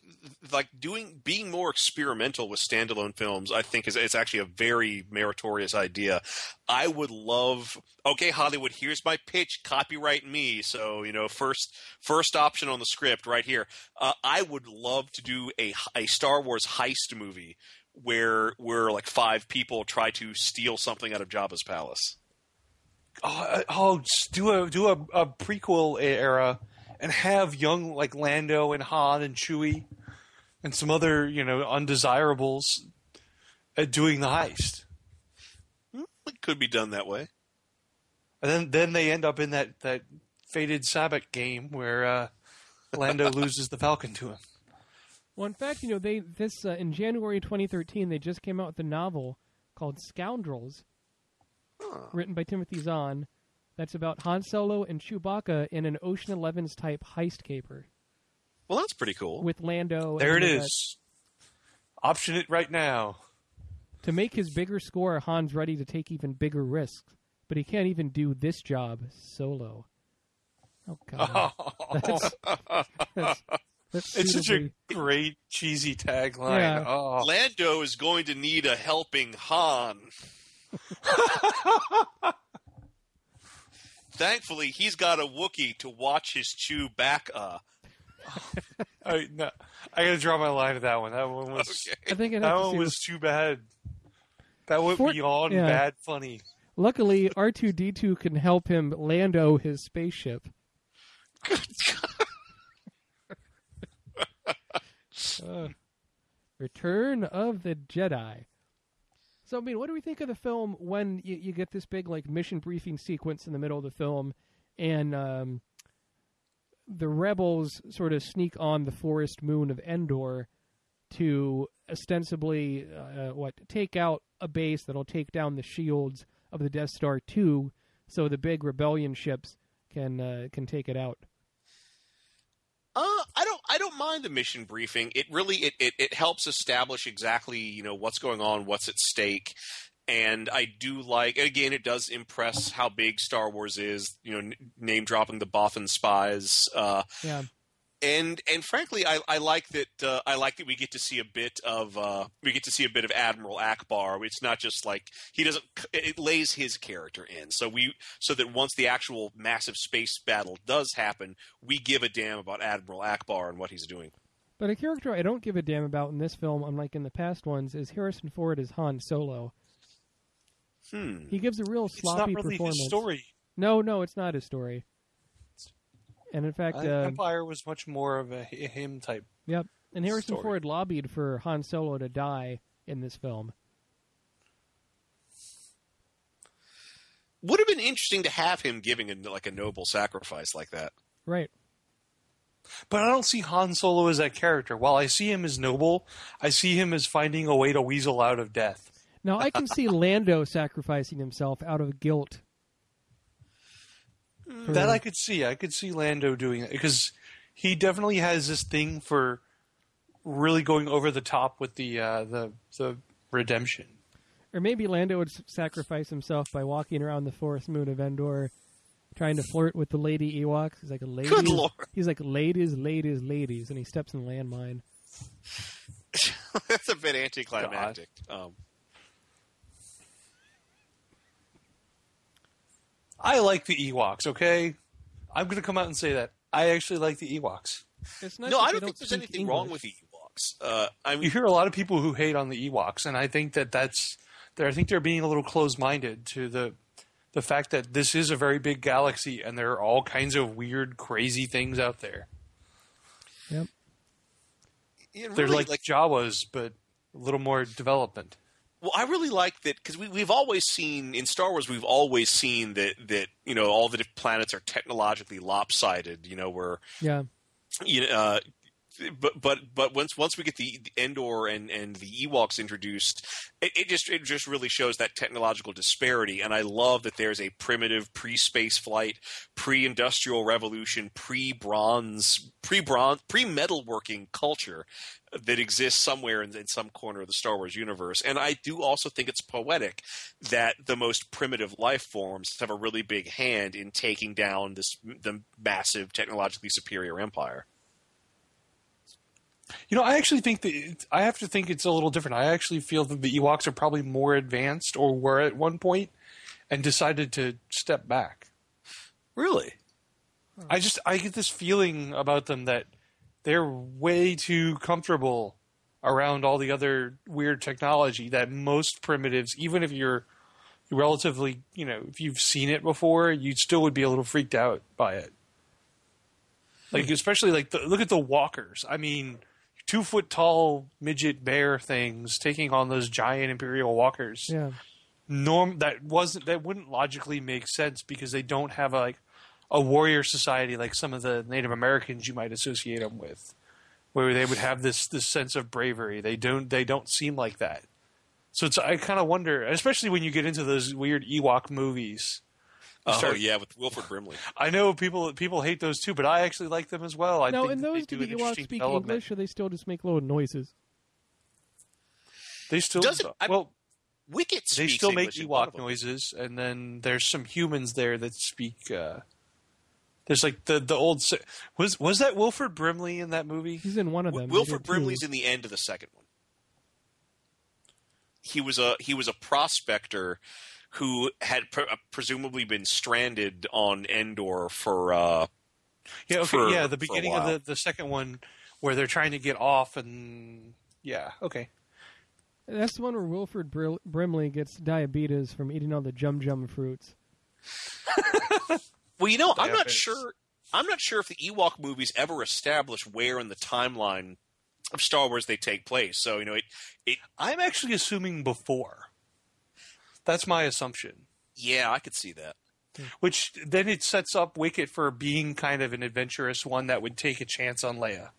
like doing being more experimental with standalone films. I think is it's actually a very meritorious idea. I would love. Okay, Hollywood, here's my pitch. Copyright me. So you know, first first option on the script right here. Uh, I would love to do a a Star Wars heist movie where where like five people try to steal something out of Jabba's palace. Oh, uh, oh do a do a, a prequel era and have young like Lando and Han and Chewie and some other you know undesirables uh, doing the heist. It could be done that way. And then then they end up in that that fated sabacc game where uh, Lando loses the Falcon to him. Well, in fact, you know, they this uh, in January 2013 they just came out with a novel called Scoundrels, written by Timothy Zahn. That's about Han Solo and Chewbacca in an Ocean Eleven's type heist caper Well, that's pretty cool. with Lando. There it and, is. Option it right now. To make his bigger score, Han's ready to take even bigger risks, but he can't even do this job solo. Oh god, that's, that's, that's it's such a great cheesy tagline. Yeah. Oh. Lando is going to need a helping Han. Thankfully, he's got a Wookiee to watch his Chewbacca. I, no, I gotta draw my line at that one. That one was. I think I'd that to one see was too bad. That went For- beyond yeah. bad funny. Luckily, R two D two can help him Lando his spaceship. Uh, Return of the Jedi. So, I mean, what do we think of the film when you, you get this big like mission briefing sequence in the middle of the film, and um, the rebels sort of sneak on the forest moon of Endor to ostensibly uh, what take out a base that'll take down the shields of the Death Star two, so the big rebellion ships can uh, can take it out. Uh. I don't mind the mission briefing. It really it, it, it helps establish exactly you know what's going on, what's at stake, and I do like. Again, it does impress how big Star Wars is. You know, n- name dropping the Bothan spies. Uh, Yeah. And and frankly, I, I like that. Uh, I like that we get to see a bit of uh, we get to see a bit of Admiral Ackbar. It's not just like he doesn't. It lays his character in, so we so that once the actual massive space battle does happen, we give a damn about Admiral Ackbar and what he's doing. But a character I don't give a damn about in this film, unlike in the past ones, is Harrison Ford as Han Solo. Hmm. He gives a real sloppy It's not really performance. his story. No, no, it's not his story. And in fact, Uh, uh, Empire was much more of a him type. yep. And Harrison story. Ford lobbied for Han Solo to die in this film. Would have been interesting to have him giving a, like a noble sacrifice like that. Right. But I don't see Han Solo as that character. While I see him as noble, I see him as finding a way to weasel out of death. Now I can see Lando sacrificing himself out of guilt. For- That I could see. I could see Lando doing it because he definitely has this thing for really going over the top with the uh, the the redemption. Or maybe Lando would sacrifice himself by walking around the forest moon of Endor, trying to flirt with the lady Ewoks. He's like, ladies. Good lord. He's like, ladies, ladies, ladies, and he steps in the landmine. That's a bit anticlimactic. Um, I like the Ewoks. Okay, I'm going to come out and say that I actually like the Ewoks. It's no, I don't think there's anything wrong with the Ewoks. Uh, I mean, You hear a lot of people who hate on the Ewoks, and I think that that's. they're- I think they're being a little closed-minded to the the fact that this is a very big galaxy, and there are all kinds of weird, crazy things out there. Yep. Yeah, They're really, like, Jawas, but a little more development. Well, I really like that because we, we've always seen in Star Wars, we've always seen that that you know all the planets are technologically lopsided. You know, where Yeah. you know, uh, but but but once once we get the, the Endor and and the Ewoks introduced, it, it just it just really shows that technological disparity. And I love that there's a primitive pre-space flight, pre-industrial revolution, pre-bronze, pre-bronze, pre-metalworking culture that exists somewhere in, in some corner of the Star Wars universe. And I do also think it's poetic that the most primitive life forms have a really big hand in taking down this the massive technologically superior empire. You know, I actually think that it, I have to think it's a little different. I actually feel that the Ewoks are probably more advanced, or were at one point, and decided to step back. Really? I just I get this feeling about them that they're way too comfortable around all the other weird technology that most primitives, even if you're relatively, you know, if you've seen it before, you still would be a little freaked out by it. Like especially like the, look at the walkers. I mean, two foot tall midget bear things taking on those giant imperial walkers. Yeah. Norm that wasn't that wouldn't logically make sense because they don't have a, like a warrior society like some of the Native Americans you might associate them with, where they would have this this sense of bravery. They don't they don't seem like that. So it's I kind of wonder, especially when you get into those weird Ewok movies. Oh Start- yeah, with Wilford Brimley. I know people people hate those too, but I actually like them as well. I now, think in those, do do the an Ewoks speak development. English, or they still just make little noises? They still Doesn't- I- well. Wicket They speaks still make English in Ewok noises, and then there's some humans there that speak. Uh, there's like the the old was was that Wilford Brimley in that movie? He's in one of them. He Wilford did two. Brimley's in the end of the second one. He was a he was a prospector who had pre- uh, presumably been stranded on Endor for uh, Yeah, okay, for- yeah. The beginning of the the second one where they're trying to get off, and yeah, okay. That's the one where Wilford Br- Brimley gets diabetes from eating all the Jum Jum fruits. Well, you know, I'm not sure. I'm not sure if the Ewok movies ever establish where in the timeline of Star Wars they take place. So you know, it, it. I'm actually assuming before. That's my assumption. Yeah, I could see that. Which then it sets up Wicket for being kind of an adventurous one that would take a chance on Leia.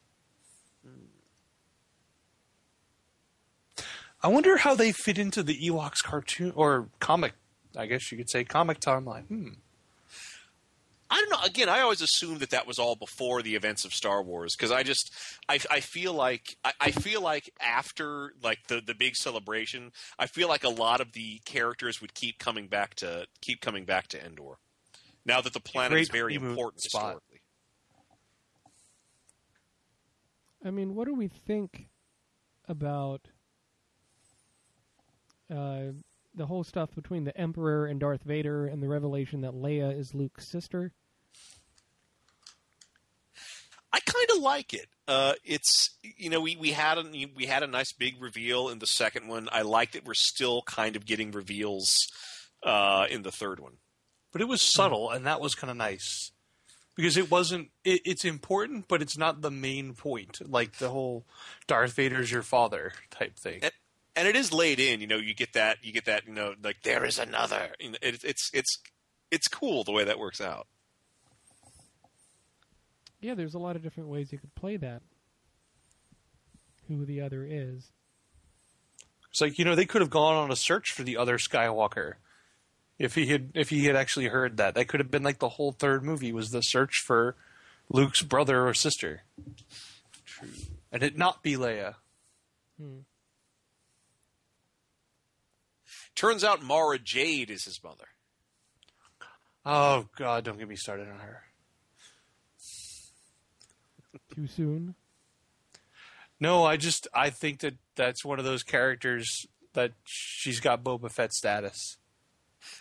I wonder how they fit into the Ewoks cartoon or comic. I guess you could say comic timeline. Hmm. I don't know. Again, I always assumed that that was all before the events of Star Wars because I just I, I feel like I, I feel like after like the the big celebration, I feel like a lot of the characters would keep coming back to keep coming back to Endor. Now that the planet Great is very important spot. historically. I mean, what do we think about uh, the whole stuff between the Emperor and Darth Vader and the revelation that Leia is Luke's sister? I kind of like it. Uh, it's you know we, we had a we had a nice big reveal in the second one. I like that we're still kind of getting reveals uh, in the third one. But it was subtle, and that was kind of nice because it wasn't. It, it's important, but it's not the main point. Like the whole Darth Vader's your father type thing. and, and it is laid in. You know, you get that, you get that. You know, like there is another. It, it's it's it's cool the way that works out. Yeah, there's a lot of different ways you could play that. Who the other is. It's like you know they could have gone on a search for the other Skywalker. If he had, if he had actually heard that, that could have been like the whole third movie was the search for Luke's brother or sister. True. And it not be Leia. Hmm. Turns out Mara Jade is his mother. Oh God, don't get me started on her. Too soon. No, I just I think that that's one of those characters that she's got Boba Fett status.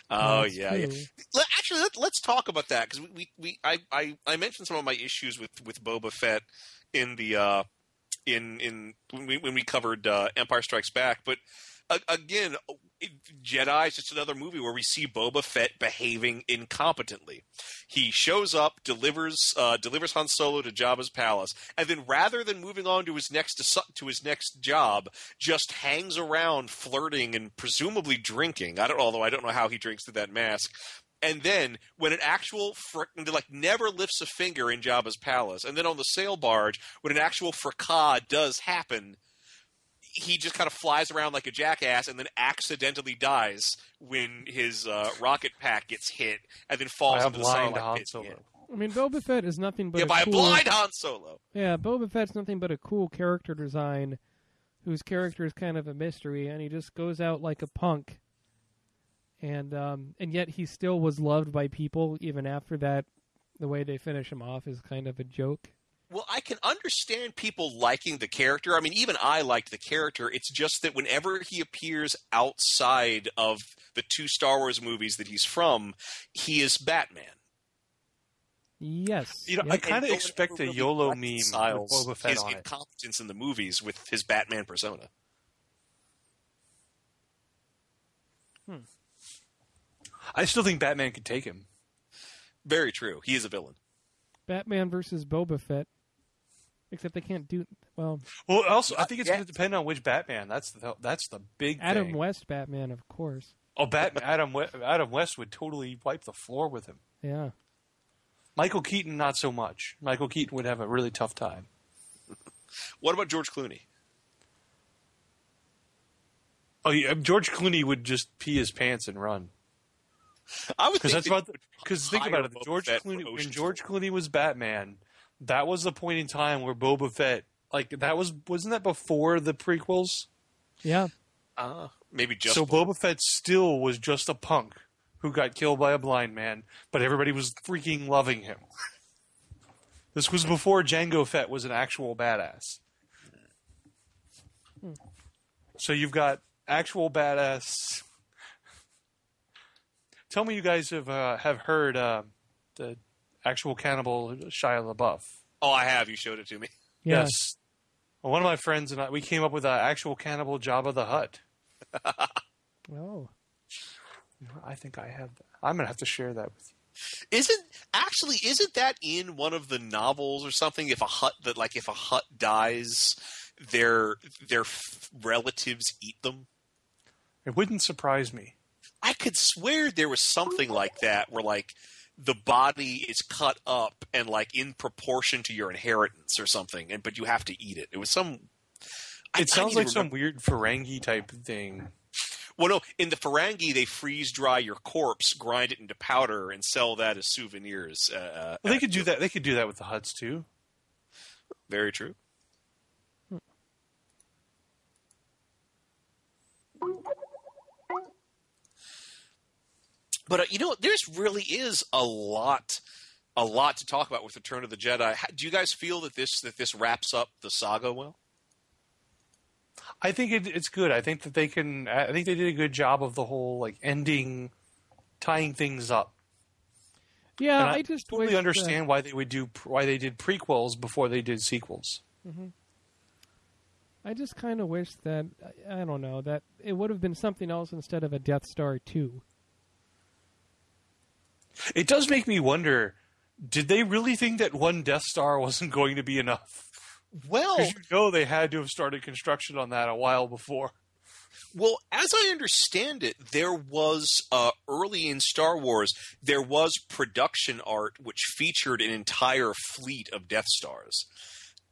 Oh That's yeah, yeah. Let- Actually, let, let's talk about that because we, we, we I, I, I mentioned some of my issues with, with Boba Fett in the uh, in in when we, when we covered uh, Empire Strikes Back, but again, Jedi is just another movie where we see Boba Fett behaving incompetently. He shows up, delivers uh, delivers Han Solo to Jabba's palace, and then rather than moving on to his next to his next job, just hangs around flirting and presumably drinking. I don't, although I don't know how he drinks through that mask. And then when an actual frick, like never lifts a finger in Jabba's palace, and then on the sail barge when an actual fracas does happen, he just kind of flies around like a jackass and then accidentally dies when his uh, rocket pack gets hit and then falls By a into the blind Sarlacc Han pit Solo. I mean, Boba Fett is nothing but Yeah, a by a cool, blind Han Solo. Yeah, Boba Fett's nothing but a cool character design, whose character is kind of a mystery, and he just goes out like a punk. And um, and yet he still was loved by people even after that. The way they finish him off is kind of a joke. Well, I can understand people liking the character. I mean, even I liked the character. It's just that whenever he appears outside of the two Star Wars movies that he's from, he is Batman. Yes. You know, I kind of expect ever a really YOLO meme with Boba Fett his on it. incompetence in the movies with his Batman persona. Hmm. I still think Batman could take him. Very true. He is a villain. Batman versus Boba Fett. Except they can't do well. Well, also, I think it's going to depend on which Batman. That's the that's the big Adam thing. West Batman, of course. Oh, Batman! Adam We- Adam West would totally wipe the floor with him. Yeah. Michael Keaton, not so much. Michael Keaton would have a really tough time. What about George Clooney? Oh, yeah, George Clooney would just pee his pants and run. I would Because think that's about he because think about it. George Clooney when George Clooney was Batman, that was the point in time where Boba Fett like that was wasn't that before the prequels? Yeah. Uh, maybe just so Boba Fett still was just a punk who got killed by a blind man, but everybody was freaking loving him. This was before Jango Fett was an actual badass. So you've got actual badass. Tell me, you guys have uh, have heard uh, the actual cannibal Shia LaBeouf? Oh, I have. You showed it to me. Yeah. Yes. Well, one of my friends and I we came up with an actual cannibal Jabba the Hutt. Oh. I think I have that. I'm gonna have to share that with you. Isn't actually isn't that in one of the novels or something? If a Hutt that like if a Hutt dies, their their f- relatives eat them. It wouldn't surprise me. I could swear there was something like that where like the body is cut up and like in proportion to your inheritance or something, and but you have to eat it. It was some. I- It I sounds need to like some weird Ferengi type thing. Well, no, in the Ferengi they freeze dry your corpse, grind it into powder, and sell that as souvenirs. Uh, Well, they could do that. They could do that with the Hutts too. Very true. But uh, you know, there's really is a lot, a lot to talk about with Return of the Jedi. How, do you guys feel that this that this wraps up the saga well? I think it, it's good. I think that they can. I think they did a good job of the whole like ending, tying things up. Yeah, And I, just totally wish that- understand why they would do why they did prequels before they did sequels. hmm I just kind of wish that I, I don't know that it would have been something else instead of a Death Star two. It does make me wonder: Did they really think that one Death Star wasn't going to be enough? Well, you know they had to have started construction on that a while before. Well, as I understand it, there was uh, early in Star Wars there was production art which featured an entire fleet of Death Stars,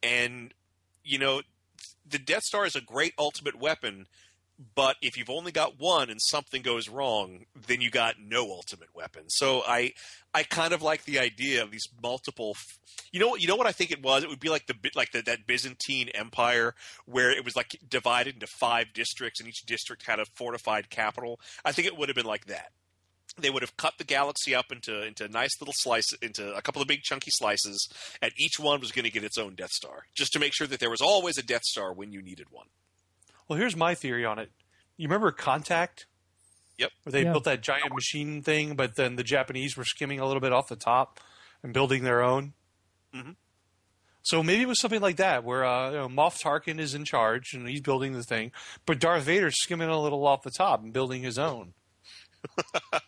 and you know, the Death Star is a great ultimate weapon. But if you've only got one and something goes wrong, then you got no ultimate weapon. So I, I kind of like the idea of these multiple. You know what? You know what I think it was. It would be like the like the, that Byzantine Empire where it was like divided into five districts, and each district had a fortified capital. I think it would have been like that. They would have cut the galaxy up into into nice little slices, into a couple of big chunky slices, and each one was going to get its own Death Star, just to make sure that there was always a Death Star when you needed one. Well, here's my theory on it. You remember Contact? Yep. Where they Yeah. built that giant machine thing, but then the Japanese were skimming a little bit off the top and building their own. Mhm. So maybe it was something like that, where uh, you know, Moff Tarkin is in charge and he's building the thing, but Darth Vader's skimming a little off the top and building his own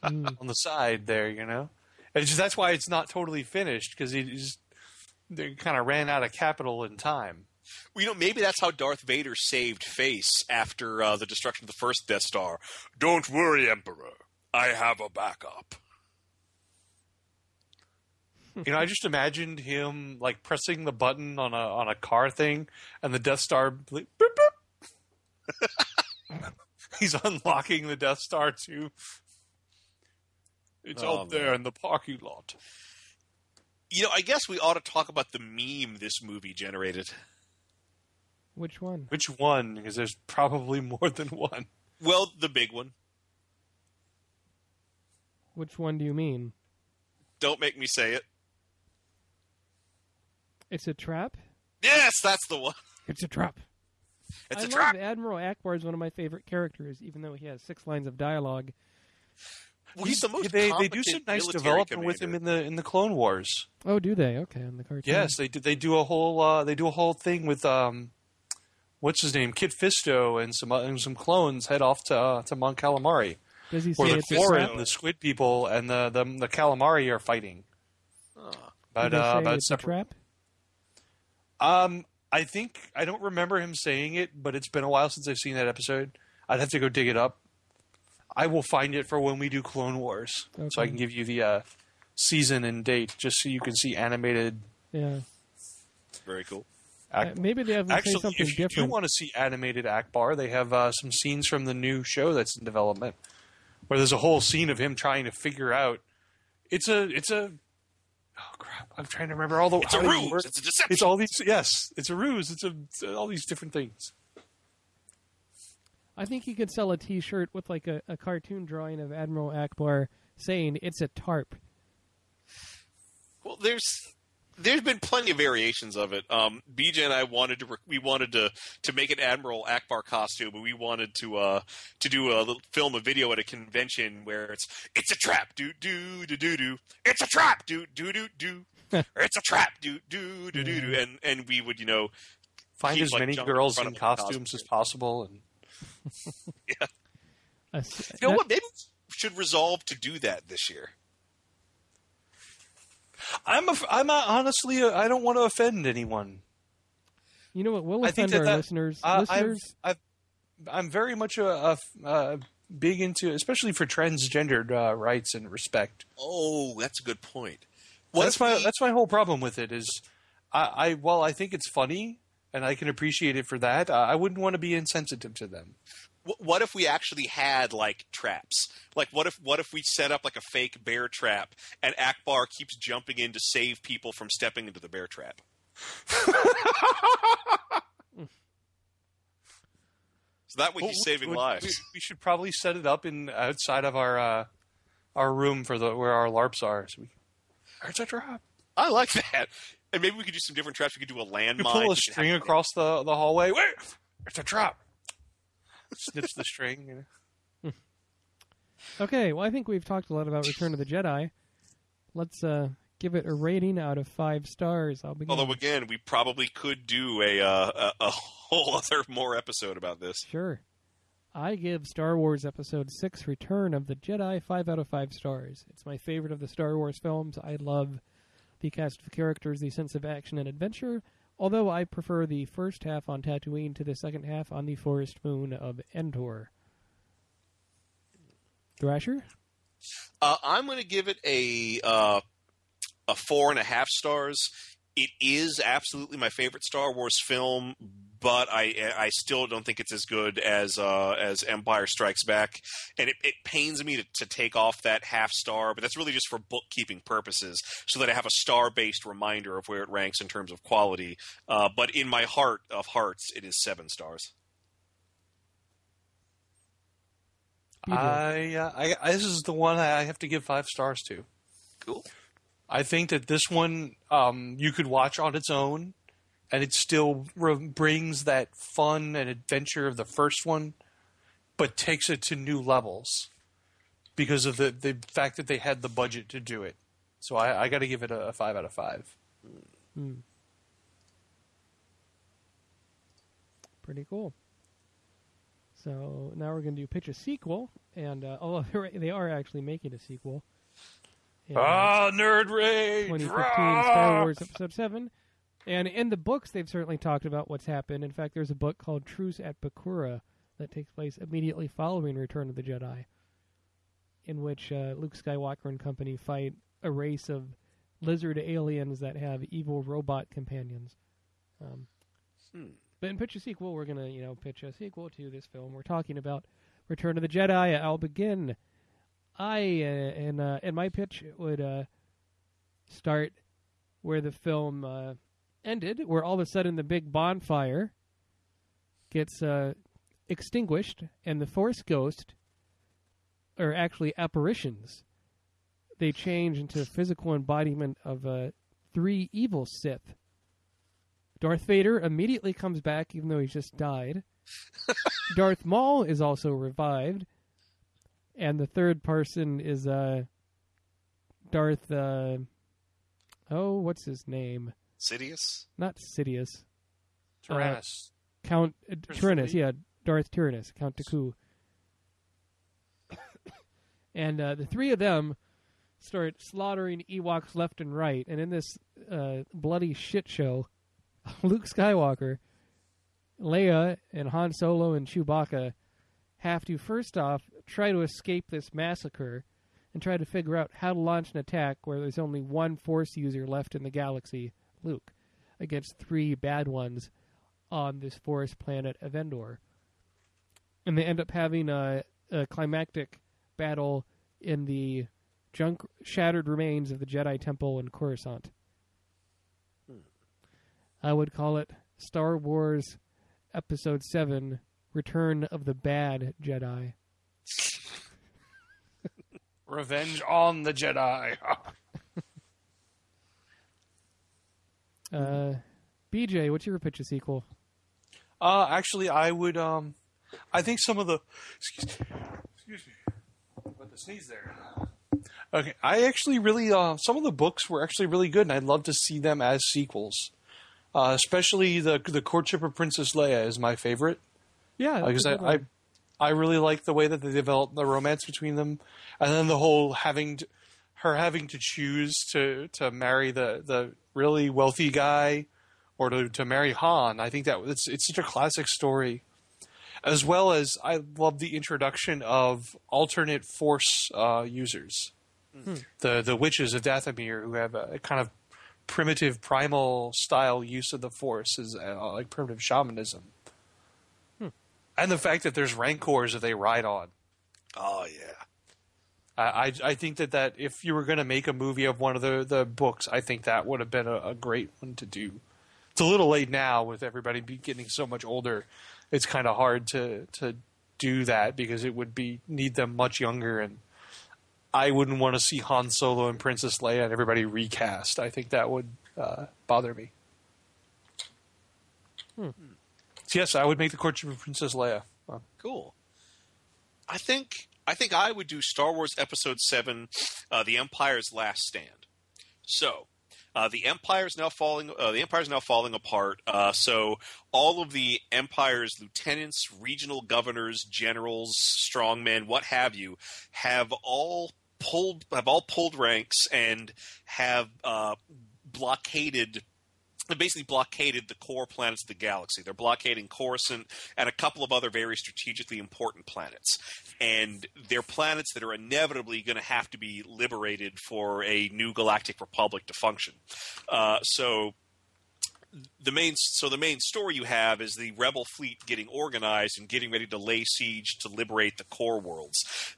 Mm. on the side there. You know, it's just that's why it's not totally finished because he's they kind of ran out of capital and time. Well, you know, maybe that's how Darth Vader saved face after uh, the destruction of the first Death Star. Don't worry, Emperor. I have a backup. you know, I just imagined him like pressing the button on a on a car thing, and the Death Star. Boop, boop. He's unlocking the Death Star too. It's Oh, out there in the parking lot. You know, I guess we ought to talk about the meme this movie generated. Which one? Which one? Because there's probably more than one. Well, the big one. Which one do you mean? Don't make me say it. It's a trap. Yes, that's the one. It's a trap. It's I a love trap. Admiral Ackbar is one of my favorite characters, even though he has six lines of dialogue. Well, he's the most they they do some nice military development with him in the in the Clone Wars. Oh, do they? Okay, on the cartoon. Yes, they do. They do a whole uh, they do a whole thing with um, what's his name, Kit Fisto, and some and some clones head off to uh, to Mon Calamari, Does he where say the it's a the Squid people, and the the, the Calamari are fighting. But Do uh, say about it's a separate. trap. Um, I think I don't remember him saying it, but it's been a while since I've seen that episode. I'd have to go dig it up. I will find it for when we do Clone Wars, so I can give you the uh, season and date, just so you can see animated. Yeah. Very cool. Ak- Uh, maybe they have to say Actually, something if you do want to see animated Ackbar, they have uh, some scenes from the new show that's in development, where there's a whole scene of him trying to figure out. It's a it's a oh crap! I'm trying to remember all the. It's a ruse. work. It's a deception. It's all these. Yes, it's a ruse. It's a it's all these different things. I think you could sell a T-shirt with like a, a cartoon drawing of Admiral Ackbar saying it's a tarp. Well, there's there's been plenty of variations of it. Um, BJ and I wanted to rec- we wanted to to make an Admiral Ackbar costume, but we wanted to uh to do a little film a video at a convention where it's it's a trap, do do do do do, it's a trap, do do do do, it's a trap, do do do do do, and and we would you know Find keep, as like, many junk in girls in of the costumes as possible, and A s- You know what? Maybe we should resolve to do that this year. I'm a, I'm a, honestly I I don't want to offend anyone. You know what? We'll I think offend that our that- listeners. uh, I've- listeners, I've, I'm very much a, a, a big into, especially for transgendered uh, rights and respect. Oh, that's a good point. What that's my we- that's my whole problem with it is, I, I while I think it's funny and I can appreciate it for that, uh, I wouldn't want to be insensitive to them. Wh- what if we actually had like traps? Like what if what if we set up like a fake bear trap and Ackbar keeps jumping in to save people from stepping into the bear trap? so that way he's Well, saving we- lives. We, we should probably set it up in outside of our uh, our room for the where our LARPs are. So we, it's a trap. I like that. And maybe we could do some different traps. We could do a landmine. Pull a string across the the hallway. Wait, it's a trap. Snips the string. You know. okay. Well, I think we've talked a lot about Return of the Jedi. Let's uh, give it a rating out of five stars. I'll begin. Although again, we probably could do a uh, a, a whole other more episode about this. Sure. I give Star Wars Episode 6 Return of the Jedi 5 out of 5 stars. It's my favorite of the Star Wars films. I love the cast of characters, the sense of action and adventure, although I prefer the first half on Tatooine to the second half on the forest moon of Endor. Thrasher? Uh, I'm going to give it a uh, a four and a half stars. It is absolutely my favorite Star Wars film, but I I still don't think it's as good as uh, as Empire Strikes Back, and it, it pains me to, to take off that half star, but that's really just for bookkeeping purposes, so that I have a star based reminder of where it ranks in terms of quality. Uh, but in my heart of hearts, it is seven stars. I, uh, I, I this is the one I have to give five stars to. Cool. I think that this one um, you could watch on its own, and it still re- brings that fun and adventure of the first one, but takes it to new levels because of the the fact that they had the budget to do it. So I, I got to give it a, a five out of five. Hmm. Pretty cool. So now we're going to do pitch a sequel, and uh, although they're- they are actually making a sequel. Uh, Ah, nerd rage! 2015 Rah! Star Wars Episode 7. And in the books, they've certainly talked about what's happened. In fact, there's a book called Truce at Bakura that takes place immediately following Return of the Jedi, in which uh, Luke Skywalker and company fight a race of lizard aliens that have evil robot companions. Um, Hmm. But in pitch a sequel, we're gonna you know pitch a sequel to this film. We're talking about Return of the Jedi. I'll begin. I uh, and uh, and my pitch would uh, start where the film uh, ended, where all of a sudden the big bonfire gets uh, extinguished, and the Force Ghost, or actually apparitions, they change into a physical embodiment of uh, three evil Sith. Darth Vader immediately comes back, even though he's just died. Darth Maul is also revived, and the third person is uh, Darth. Uh, oh, what's his name? Sidious. Not Sidious. Uh, Tyrannus. Count uh, Tyrannus, yeah, Darth Tyrannus, Count Dooku. and uh, the three of them start slaughtering Ewoks left and right. And in this uh, bloody shit show, Luke Skywalker, Leia, and Han Solo and Chewbacca have to first off try to escape this massacre and try to figure out how to launch an attack where there's only one Force user left in the galaxy, Luke, against three bad ones on this forest planet of Endor. And they end up having a, a climactic battle in the junk shattered remains of the Jedi Temple in Coruscant. Hmm. I would call it Star Wars Episode 7 Return of the Bad Jedi. Revenge on the Jedi. Uh, BJ, what's your pitch a sequel? Uh, actually, I would. Um, I think some of the. Excuse, me, excuse me. About the sneeze there. Okay, I actually really. Uh, some of the books were actually really good, and I'd love to see them as sequels. Uh, especially the the courtship of Princess Leia is my favorite. Yeah, because I, I I really like the way that they developed the romance between them, and then the whole having to, her having to choose to to marry the the really wealthy guy or to to marry Han. I think that it's it's such a classic story, as well as I love the introduction of alternate Force uh, users, Hmm. the the witches of Dathomir who have a kind of primitive primal style use of the Force is uh, like primitive shamanism and the fact that there's rancors that they ride on. Oh yeah. I I, think that, that if you were going to make a movie of one of the, the books, I think that would have been a, a great one to do. It's a little late now with everybody be getting so much older. It's kind of hard to to do that because it would be need them much younger and I wouldn't want to see Han Solo and Princess Leia and everybody recast. I think that would uh, bother me. Hmm. So yes, I would make the courtship of Princess Leia. Cool. I think I think I would do Star Wars Episode Seven, uh, The Empire's Last Stand. So. Uh, the empire is now falling. Uh, the empire is now falling apart. Uh, so all of the empire's lieutenants, regional governors, generals, strongmen, what have you, have all pulled have all pulled ranks and have uh, blockaded basically blockaded the core planets of the galaxy. They're blockading Coruscant and a couple of other very strategically important planets. And they're planets that are inevitably going to have to be liberated for a new galactic republic to function. Uh, so the main so the main story you have is the rebel fleet getting organized and getting ready to lay siege to liberate the core worlds.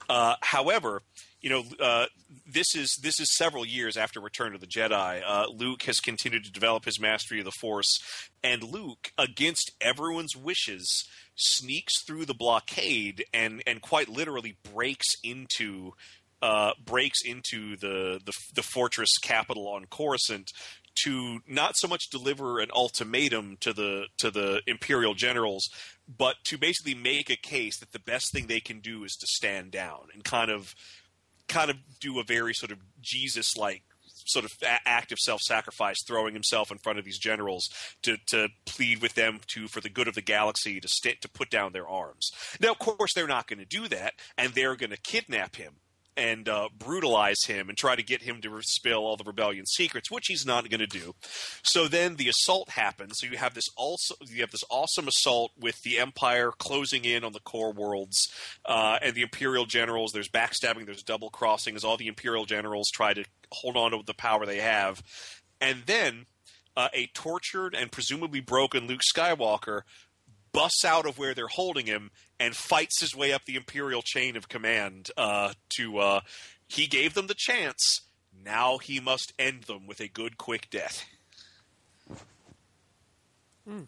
Uh, however, you know uh, this is this is several years after Return of the Jedi. Uh, Luke has continued to develop his mastery of the Force, and Luke, against everyone's wishes, sneaks through the blockade and and quite literally breaks into. Uh, breaks into the, the the fortress capital on Coruscant to not so much deliver an ultimatum to the to the imperial generals, but to basically make a case that the best thing they can do is to stand down and kind of kind of do a very sort of Jesus like sort of act of self-sacrifice, throwing himself in front of these generals to, to plead with them to for the good of the galaxy to st- to put down their arms. Now, of course, they're not going to do that, and they're going to kidnap him and uh, brutalize him and try to get him to spill all the rebellion secrets, which he's not going to do. So then the assault happens. So you have this also you have this awesome assault with the Empire closing in on the core worlds uh, and the Imperial generals. There's backstabbing. There's double crossing as all the Imperial generals try to hold on to the power they have, and then uh, a tortured and presumably broken Luke Skywalker busts out of where they're holding him and fights his way up the Imperial chain of command. Uh, to uh, he gave them the chance. Now he must end them with a good, quick death. Hmm.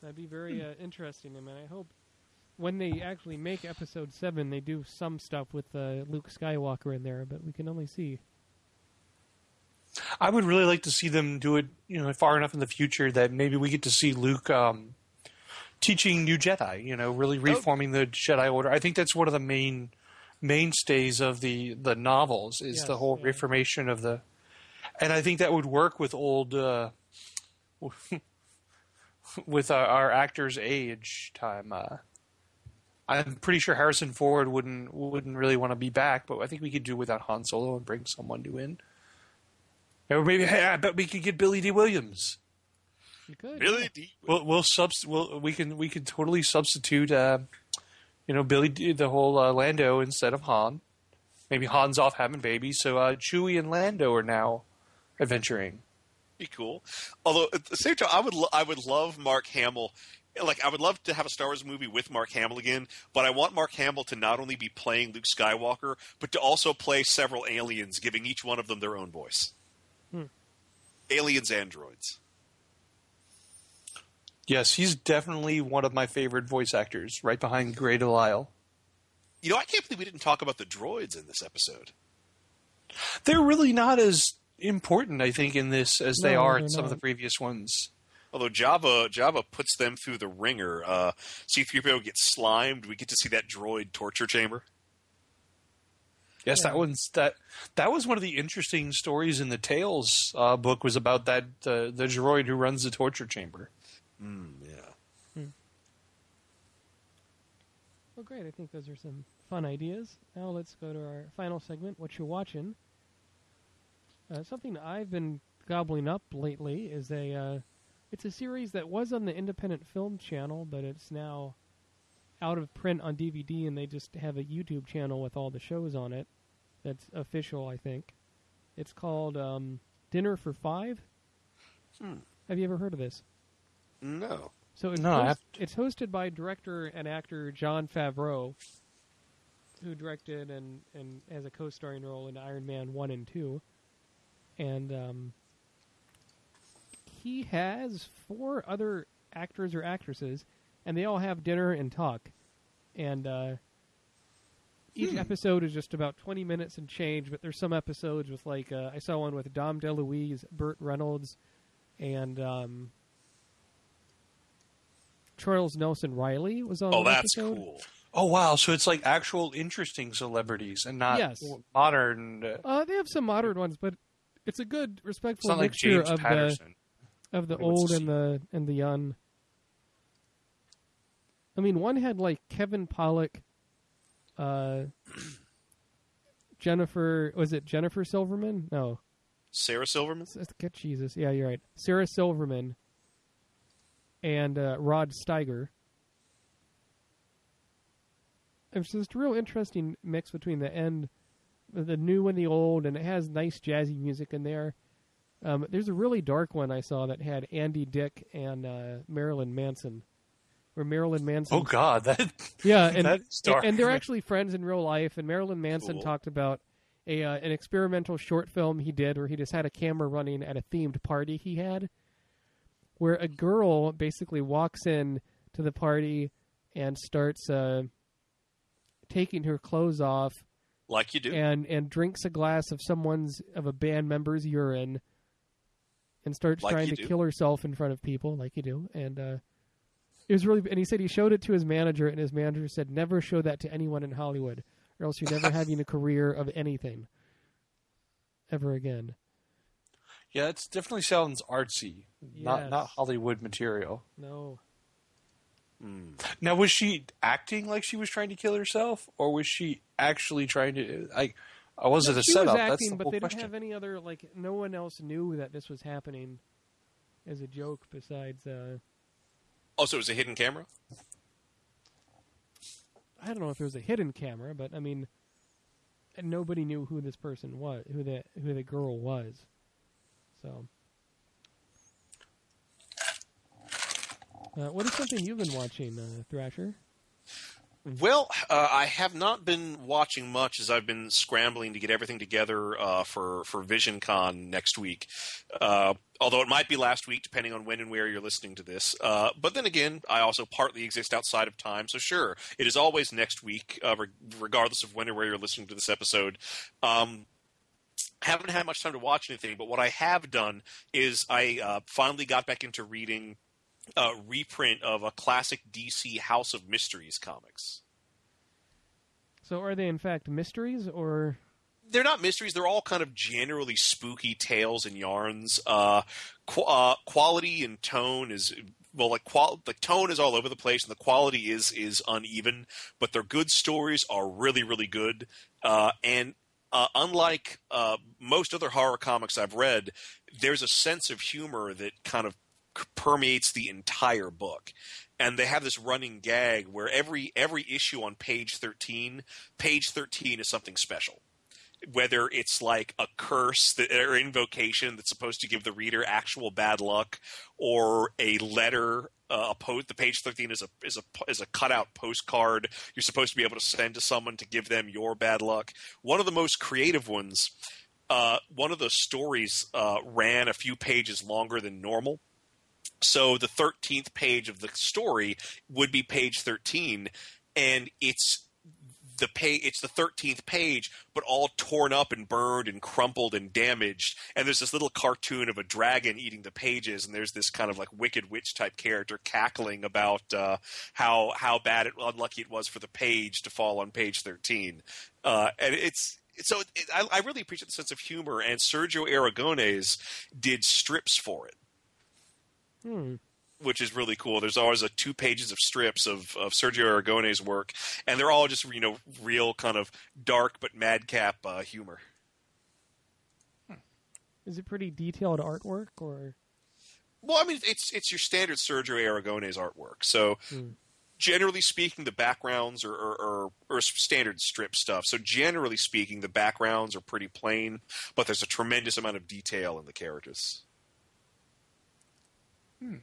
That'd be very uh, interesting. Mean, I hope when they actually make Episode Seven, they do some stuff with uh, Luke Skywalker in there, but we can only see. I would really like to see them do it, you know, far enough in the future that maybe we get to see Luke um, teaching new Jedi. You know, really reforming the Jedi Order. I think that's one of the main mainstays of the the novels is Yes, the whole yeah. reformation of the, and I think that would work with old. Uh, with our, our actors' age time, uh, I'm pretty sure Harrison Ford wouldn't wouldn't really want to be back, but I think we could do without Han Solo and bring someone new in. Or maybe hey, I bet we could get Billy Dee Williams. You could. Billy Dee. We'll we'll subst- we'll, we can we can totally substitute uh, you know Billy Dee, the whole uh, Lando instead of Han. Maybe Han's off having babies, so uh, Chewie and Lando are now adventuring. Be cool. Although at the same time, I would lo- I would love Mark Hamill. Like I would love to have a Star Wars movie with Mark Hamill again, but I want Mark Hamill to not only be playing Luke Skywalker, but to also play several aliens, giving each one of them their own voice. Hmm. Aliens, androids. Yes, he's definitely one of my favorite voice actors, right behind Grey Delisle. You know, I can't believe we didn't talk about the droids in this episode. They're really not as important, I think, in this as they No, are they're in some of the previous ones. Although Jabba Jabba puts them through the ringer. Uh, C-3PO gets slimed. We get to see that droid torture chamber. Yes, that one's that. That was one of the interesting stories in the Tales uh, book. Was about that uh, the droid who runs the torture chamber. Mm, yeah. Well, great. I think those are some fun ideas. Now let's go to our final segment. What you're watching? Uh, something I've been gobbling up lately is a. Uh, it's a series that was on the Independent Film Channel, but it's now out of print on DVD, and they just have a YouTube channel with all the shows on it. That's official, I think. It's called um, Dinner for Five. Hmm. Have you ever heard of this? No. So it's, No, host- it's hosted by director and actor Jon Favreau, who directed and, and has a co-starring role in Iron Man one and two, and um, he has four other actors or actresses, and they all have dinner and talk, and uh, each episode is just about twenty minutes and change. But there's some episodes with like uh, I saw one with Dom DeLuise, Burt Reynolds, and um, Charles Nelson Reilly was on. Oh, that's episode. cool. Oh wow! So it's like actual interesting celebrities and not Yes. modern. Uh, Uh, they have some modern ones, but it's a good, respectful not like mixture James of Patterson. the of the old and the and the young. I mean, one had like Kevin Pollak, uh, Jennifer. Was it Jennifer Silverman? No, Sarah Silverman. Get Jesus. Yeah, you're right. Sarah Silverman and uh, Rod Steiger. It's just a real interesting mix between the end, the new and the old, and it has nice jazzy music in there. Um, there's a really dark one I saw that had Andy Dick and uh, Marilyn Manson, where Marilyn Manson. oh God, that Yeah, and dark. and they're actually friends in real life. And Marilyn Manson Cool. talked about a uh, an experimental short film he did where he just had a camera running at a themed party he had, where a girl basically walks in to the party and starts uh, taking her clothes off Like you do. and and drinks a glass of someone's of a band member's urine and starts Like trying to do. kill herself in front of people like you do and uh it was really and he said he showed it to his manager and his manager said never show that to anyone in Hollywood or else you're never having a career of anything ever again yeah, it definitely sounds artsy, not Yes. not Hollywood material. no Now, was she acting like she was trying to kill herself, or was she actually trying to? I, I was it a she setup? was acting That's the but they question. didn't have any other like no one else knew that this was happening as a joke besides uh Oh, so it was a hidden camera. I don't know if there was a hidden camera, but I mean, nobody knew who this person was, who the who the girl was. So, uh, what is something you've been watching, uh, Thrasher? Well, uh, I have not been watching much as I've been scrambling to get everything together uh, for for VisionCon next week. Uh, although it might be last week, depending on when and where you're listening to this. Uh, but then again, I also partly exist outside of time, so sure, it is always next week, uh, re- regardless of when or where you're listening to this episode. Um, haven't had much time to watch anything, but what I have done is I uh, finally got back into reading a reprint of a classic DC House of Mysteries comics. So, are they in fact mysteries, or they're not mysteries. They're all kind of generally spooky tales and yarns. Uh, qu- uh, quality and tone is well, like qual- the tone is all over the place, and the quality is is uneven. But their good stories are really, really good. Uh, and uh, unlike uh, most other horror comics I've read, there's a sense of humor that kind of permeates the entire book. And they have this running gag where every every issue on page 13 page 13 is something special. Whether it's like a curse that, or invocation that's supposed to give the reader actual bad luck or a letter uh, a post the page 13 is a is a is a cutout postcard. You're supposed to be able to send to someone to give them your bad luck. One of the most creative ones uh, one of the stories uh, ran a few pages longer than normal so the 13th page of the story would be page 13 and it's the page it's the 13th page but all torn up and burned and crumpled and damaged. And there's this little cartoon of a dragon eating the pages and there's this kind of like wicked witch type character cackling about uh, how how bad it unlucky it was for the page to fall on page 13 uh, and it's so it, I, I really appreciate the sense of humor and Sergio Aragones did strips for it Hmm. which is really cool. There's always a two pages of strips of, of Sergio Aragone's work, and they're all just you know real kind of dark but madcap uh, humor. is it pretty detailed artwork, or Well, I mean, it's it's your standard Sergio Aragone's artwork. So, Hmm. generally speaking, the backgrounds are, are, are, are standard strip stuff. So, generally speaking, the backgrounds are pretty plain, but there's a tremendous amount of detail in the characters. Hmm.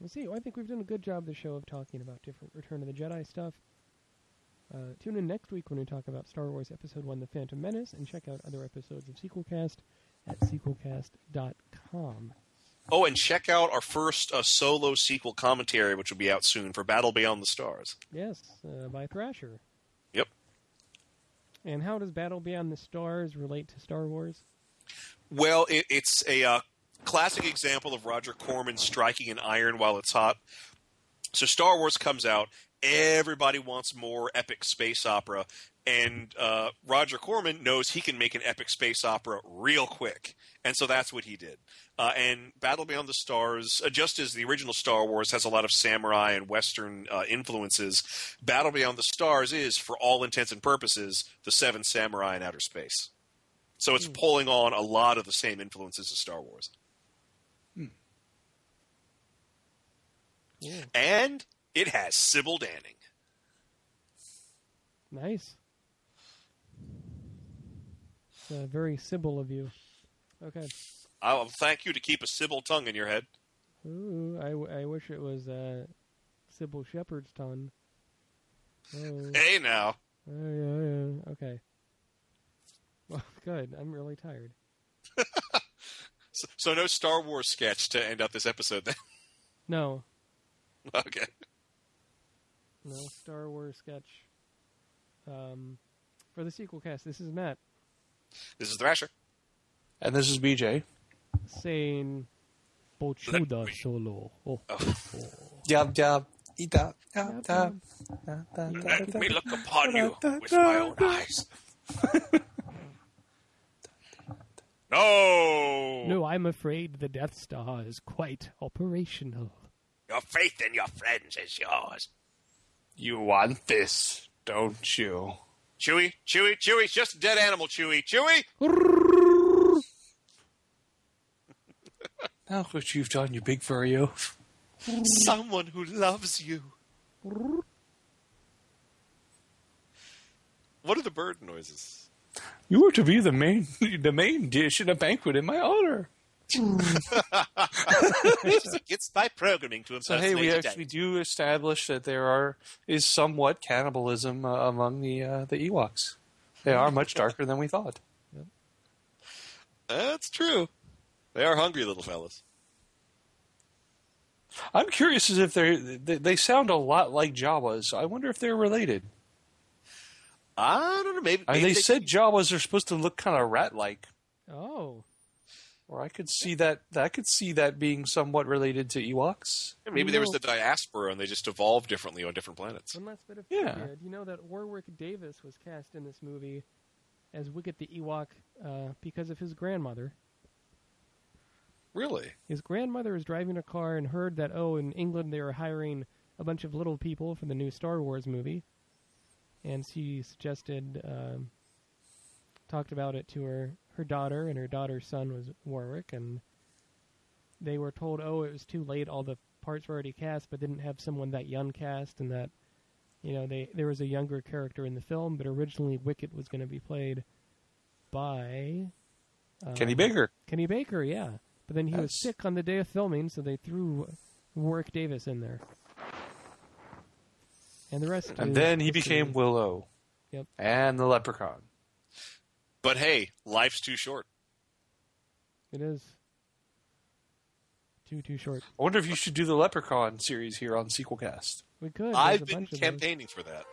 We'll see. Well, I think we've done a good job this show of talking about different Return of the Jedi stuff. Uh, tune in next week when we talk about Star Wars Episode 1 The Phantom Menace and check out other episodes of Sequelcast at sequelcast.com. Oh, and check out our first uh, solo sequel commentary, which will be out soon for Battle Beyond the Stars. Yes, uh, by Thrasher. Yep. And how does Battle Beyond the Stars relate to Star Wars? Well, it, it's a uh, classic example of Roger Corman striking an iron while it's hot. So Star Wars comes out, everybody wants more epic space opera, and uh, Roger Corman knows he can make an epic space opera real quick, and so that's what he did. Uh, and Battle Beyond the Stars, uh, just as the original Star Wars has a lot of samurai and Western uh, influences, Battle Beyond the Stars is, for all intents and purposes, the Seven Samurai in outer space. So it's pulling on a lot of the same influences as Star Wars. Cool. And it has Sybil Danning. Nice. It's uh, very Sybil of you. Okay. I'll thank you to keep a Sybil tongue in your head. Ooh, I, w- I wish it was uh, Cybill Shepherd's tongue. Oh. Hey now. Oh, yeah, yeah. Okay. Well, good. I'm really tired. So, so no Star Wars sketch to end out this episode then. No, okay. no Star Wars sketch. Um, for the sequel cast, this is Matt This is Thrasher. And this is BJ. saying Bochuda solo. Oh, oh. Jab, jab, eat up, Jab, jab, Let me look upon you with my own eyes. no! No, I'm afraid the Death Star is quite operational. Your faith in your friends is yours. You want this, don't you? Chewie, Chewie, Chewie, it's just a dead animal, Chewie. Chewie! Now what you've done, you big furry oaf. Someone who loves you. What are the bird noises? You are to be the main the main dish in a banquet in my honor. It's by programming to So hey, we a actually do establish that there are is somewhat cannibalism uh, among the uh, the Ewoks. They are much darker than we thought. That's true. They are hungry little fellas. I'm curious as if they they they sound a lot like Jawas. I wonder if they're related. I don't know. Maybe, I mean, maybe they said Jawas are supposed to look kind of rat-like, Oh, or I could see that I could see that being somewhat related to Ewoks. maybe there was the diaspora and they just evolved differently on different planets. one last bit of Yeah. trivia. Do you know that Warwick Davis was cast in this movie as Wicket the Ewok uh, because of his grandmother? Really? His grandmother was driving a car and heard that oh, in England they were hiring a bunch of little people for the new Star Wars movie, and she suggested, um, talked about it to her her daughter, and her daughter's son was Warwick, and they were told, oh, it was too late, all the parts were already cast, but didn't have someone that young cast, and that you know they there was a younger character in the film, but originally Wicket was going to be played by um, Kenny Baker. Kenny Baker, yeah. But then he was sick on the day of filming, so they threw Warwick Davis in there. And the rest. And then he became Willow. Yep. And the Leprechaun. But hey, life's too short. It is. Too too short. I wonder if you should do the Leprechaun series here on Sequelcast. We could. There's I've a been bunch of those. campaigning for that.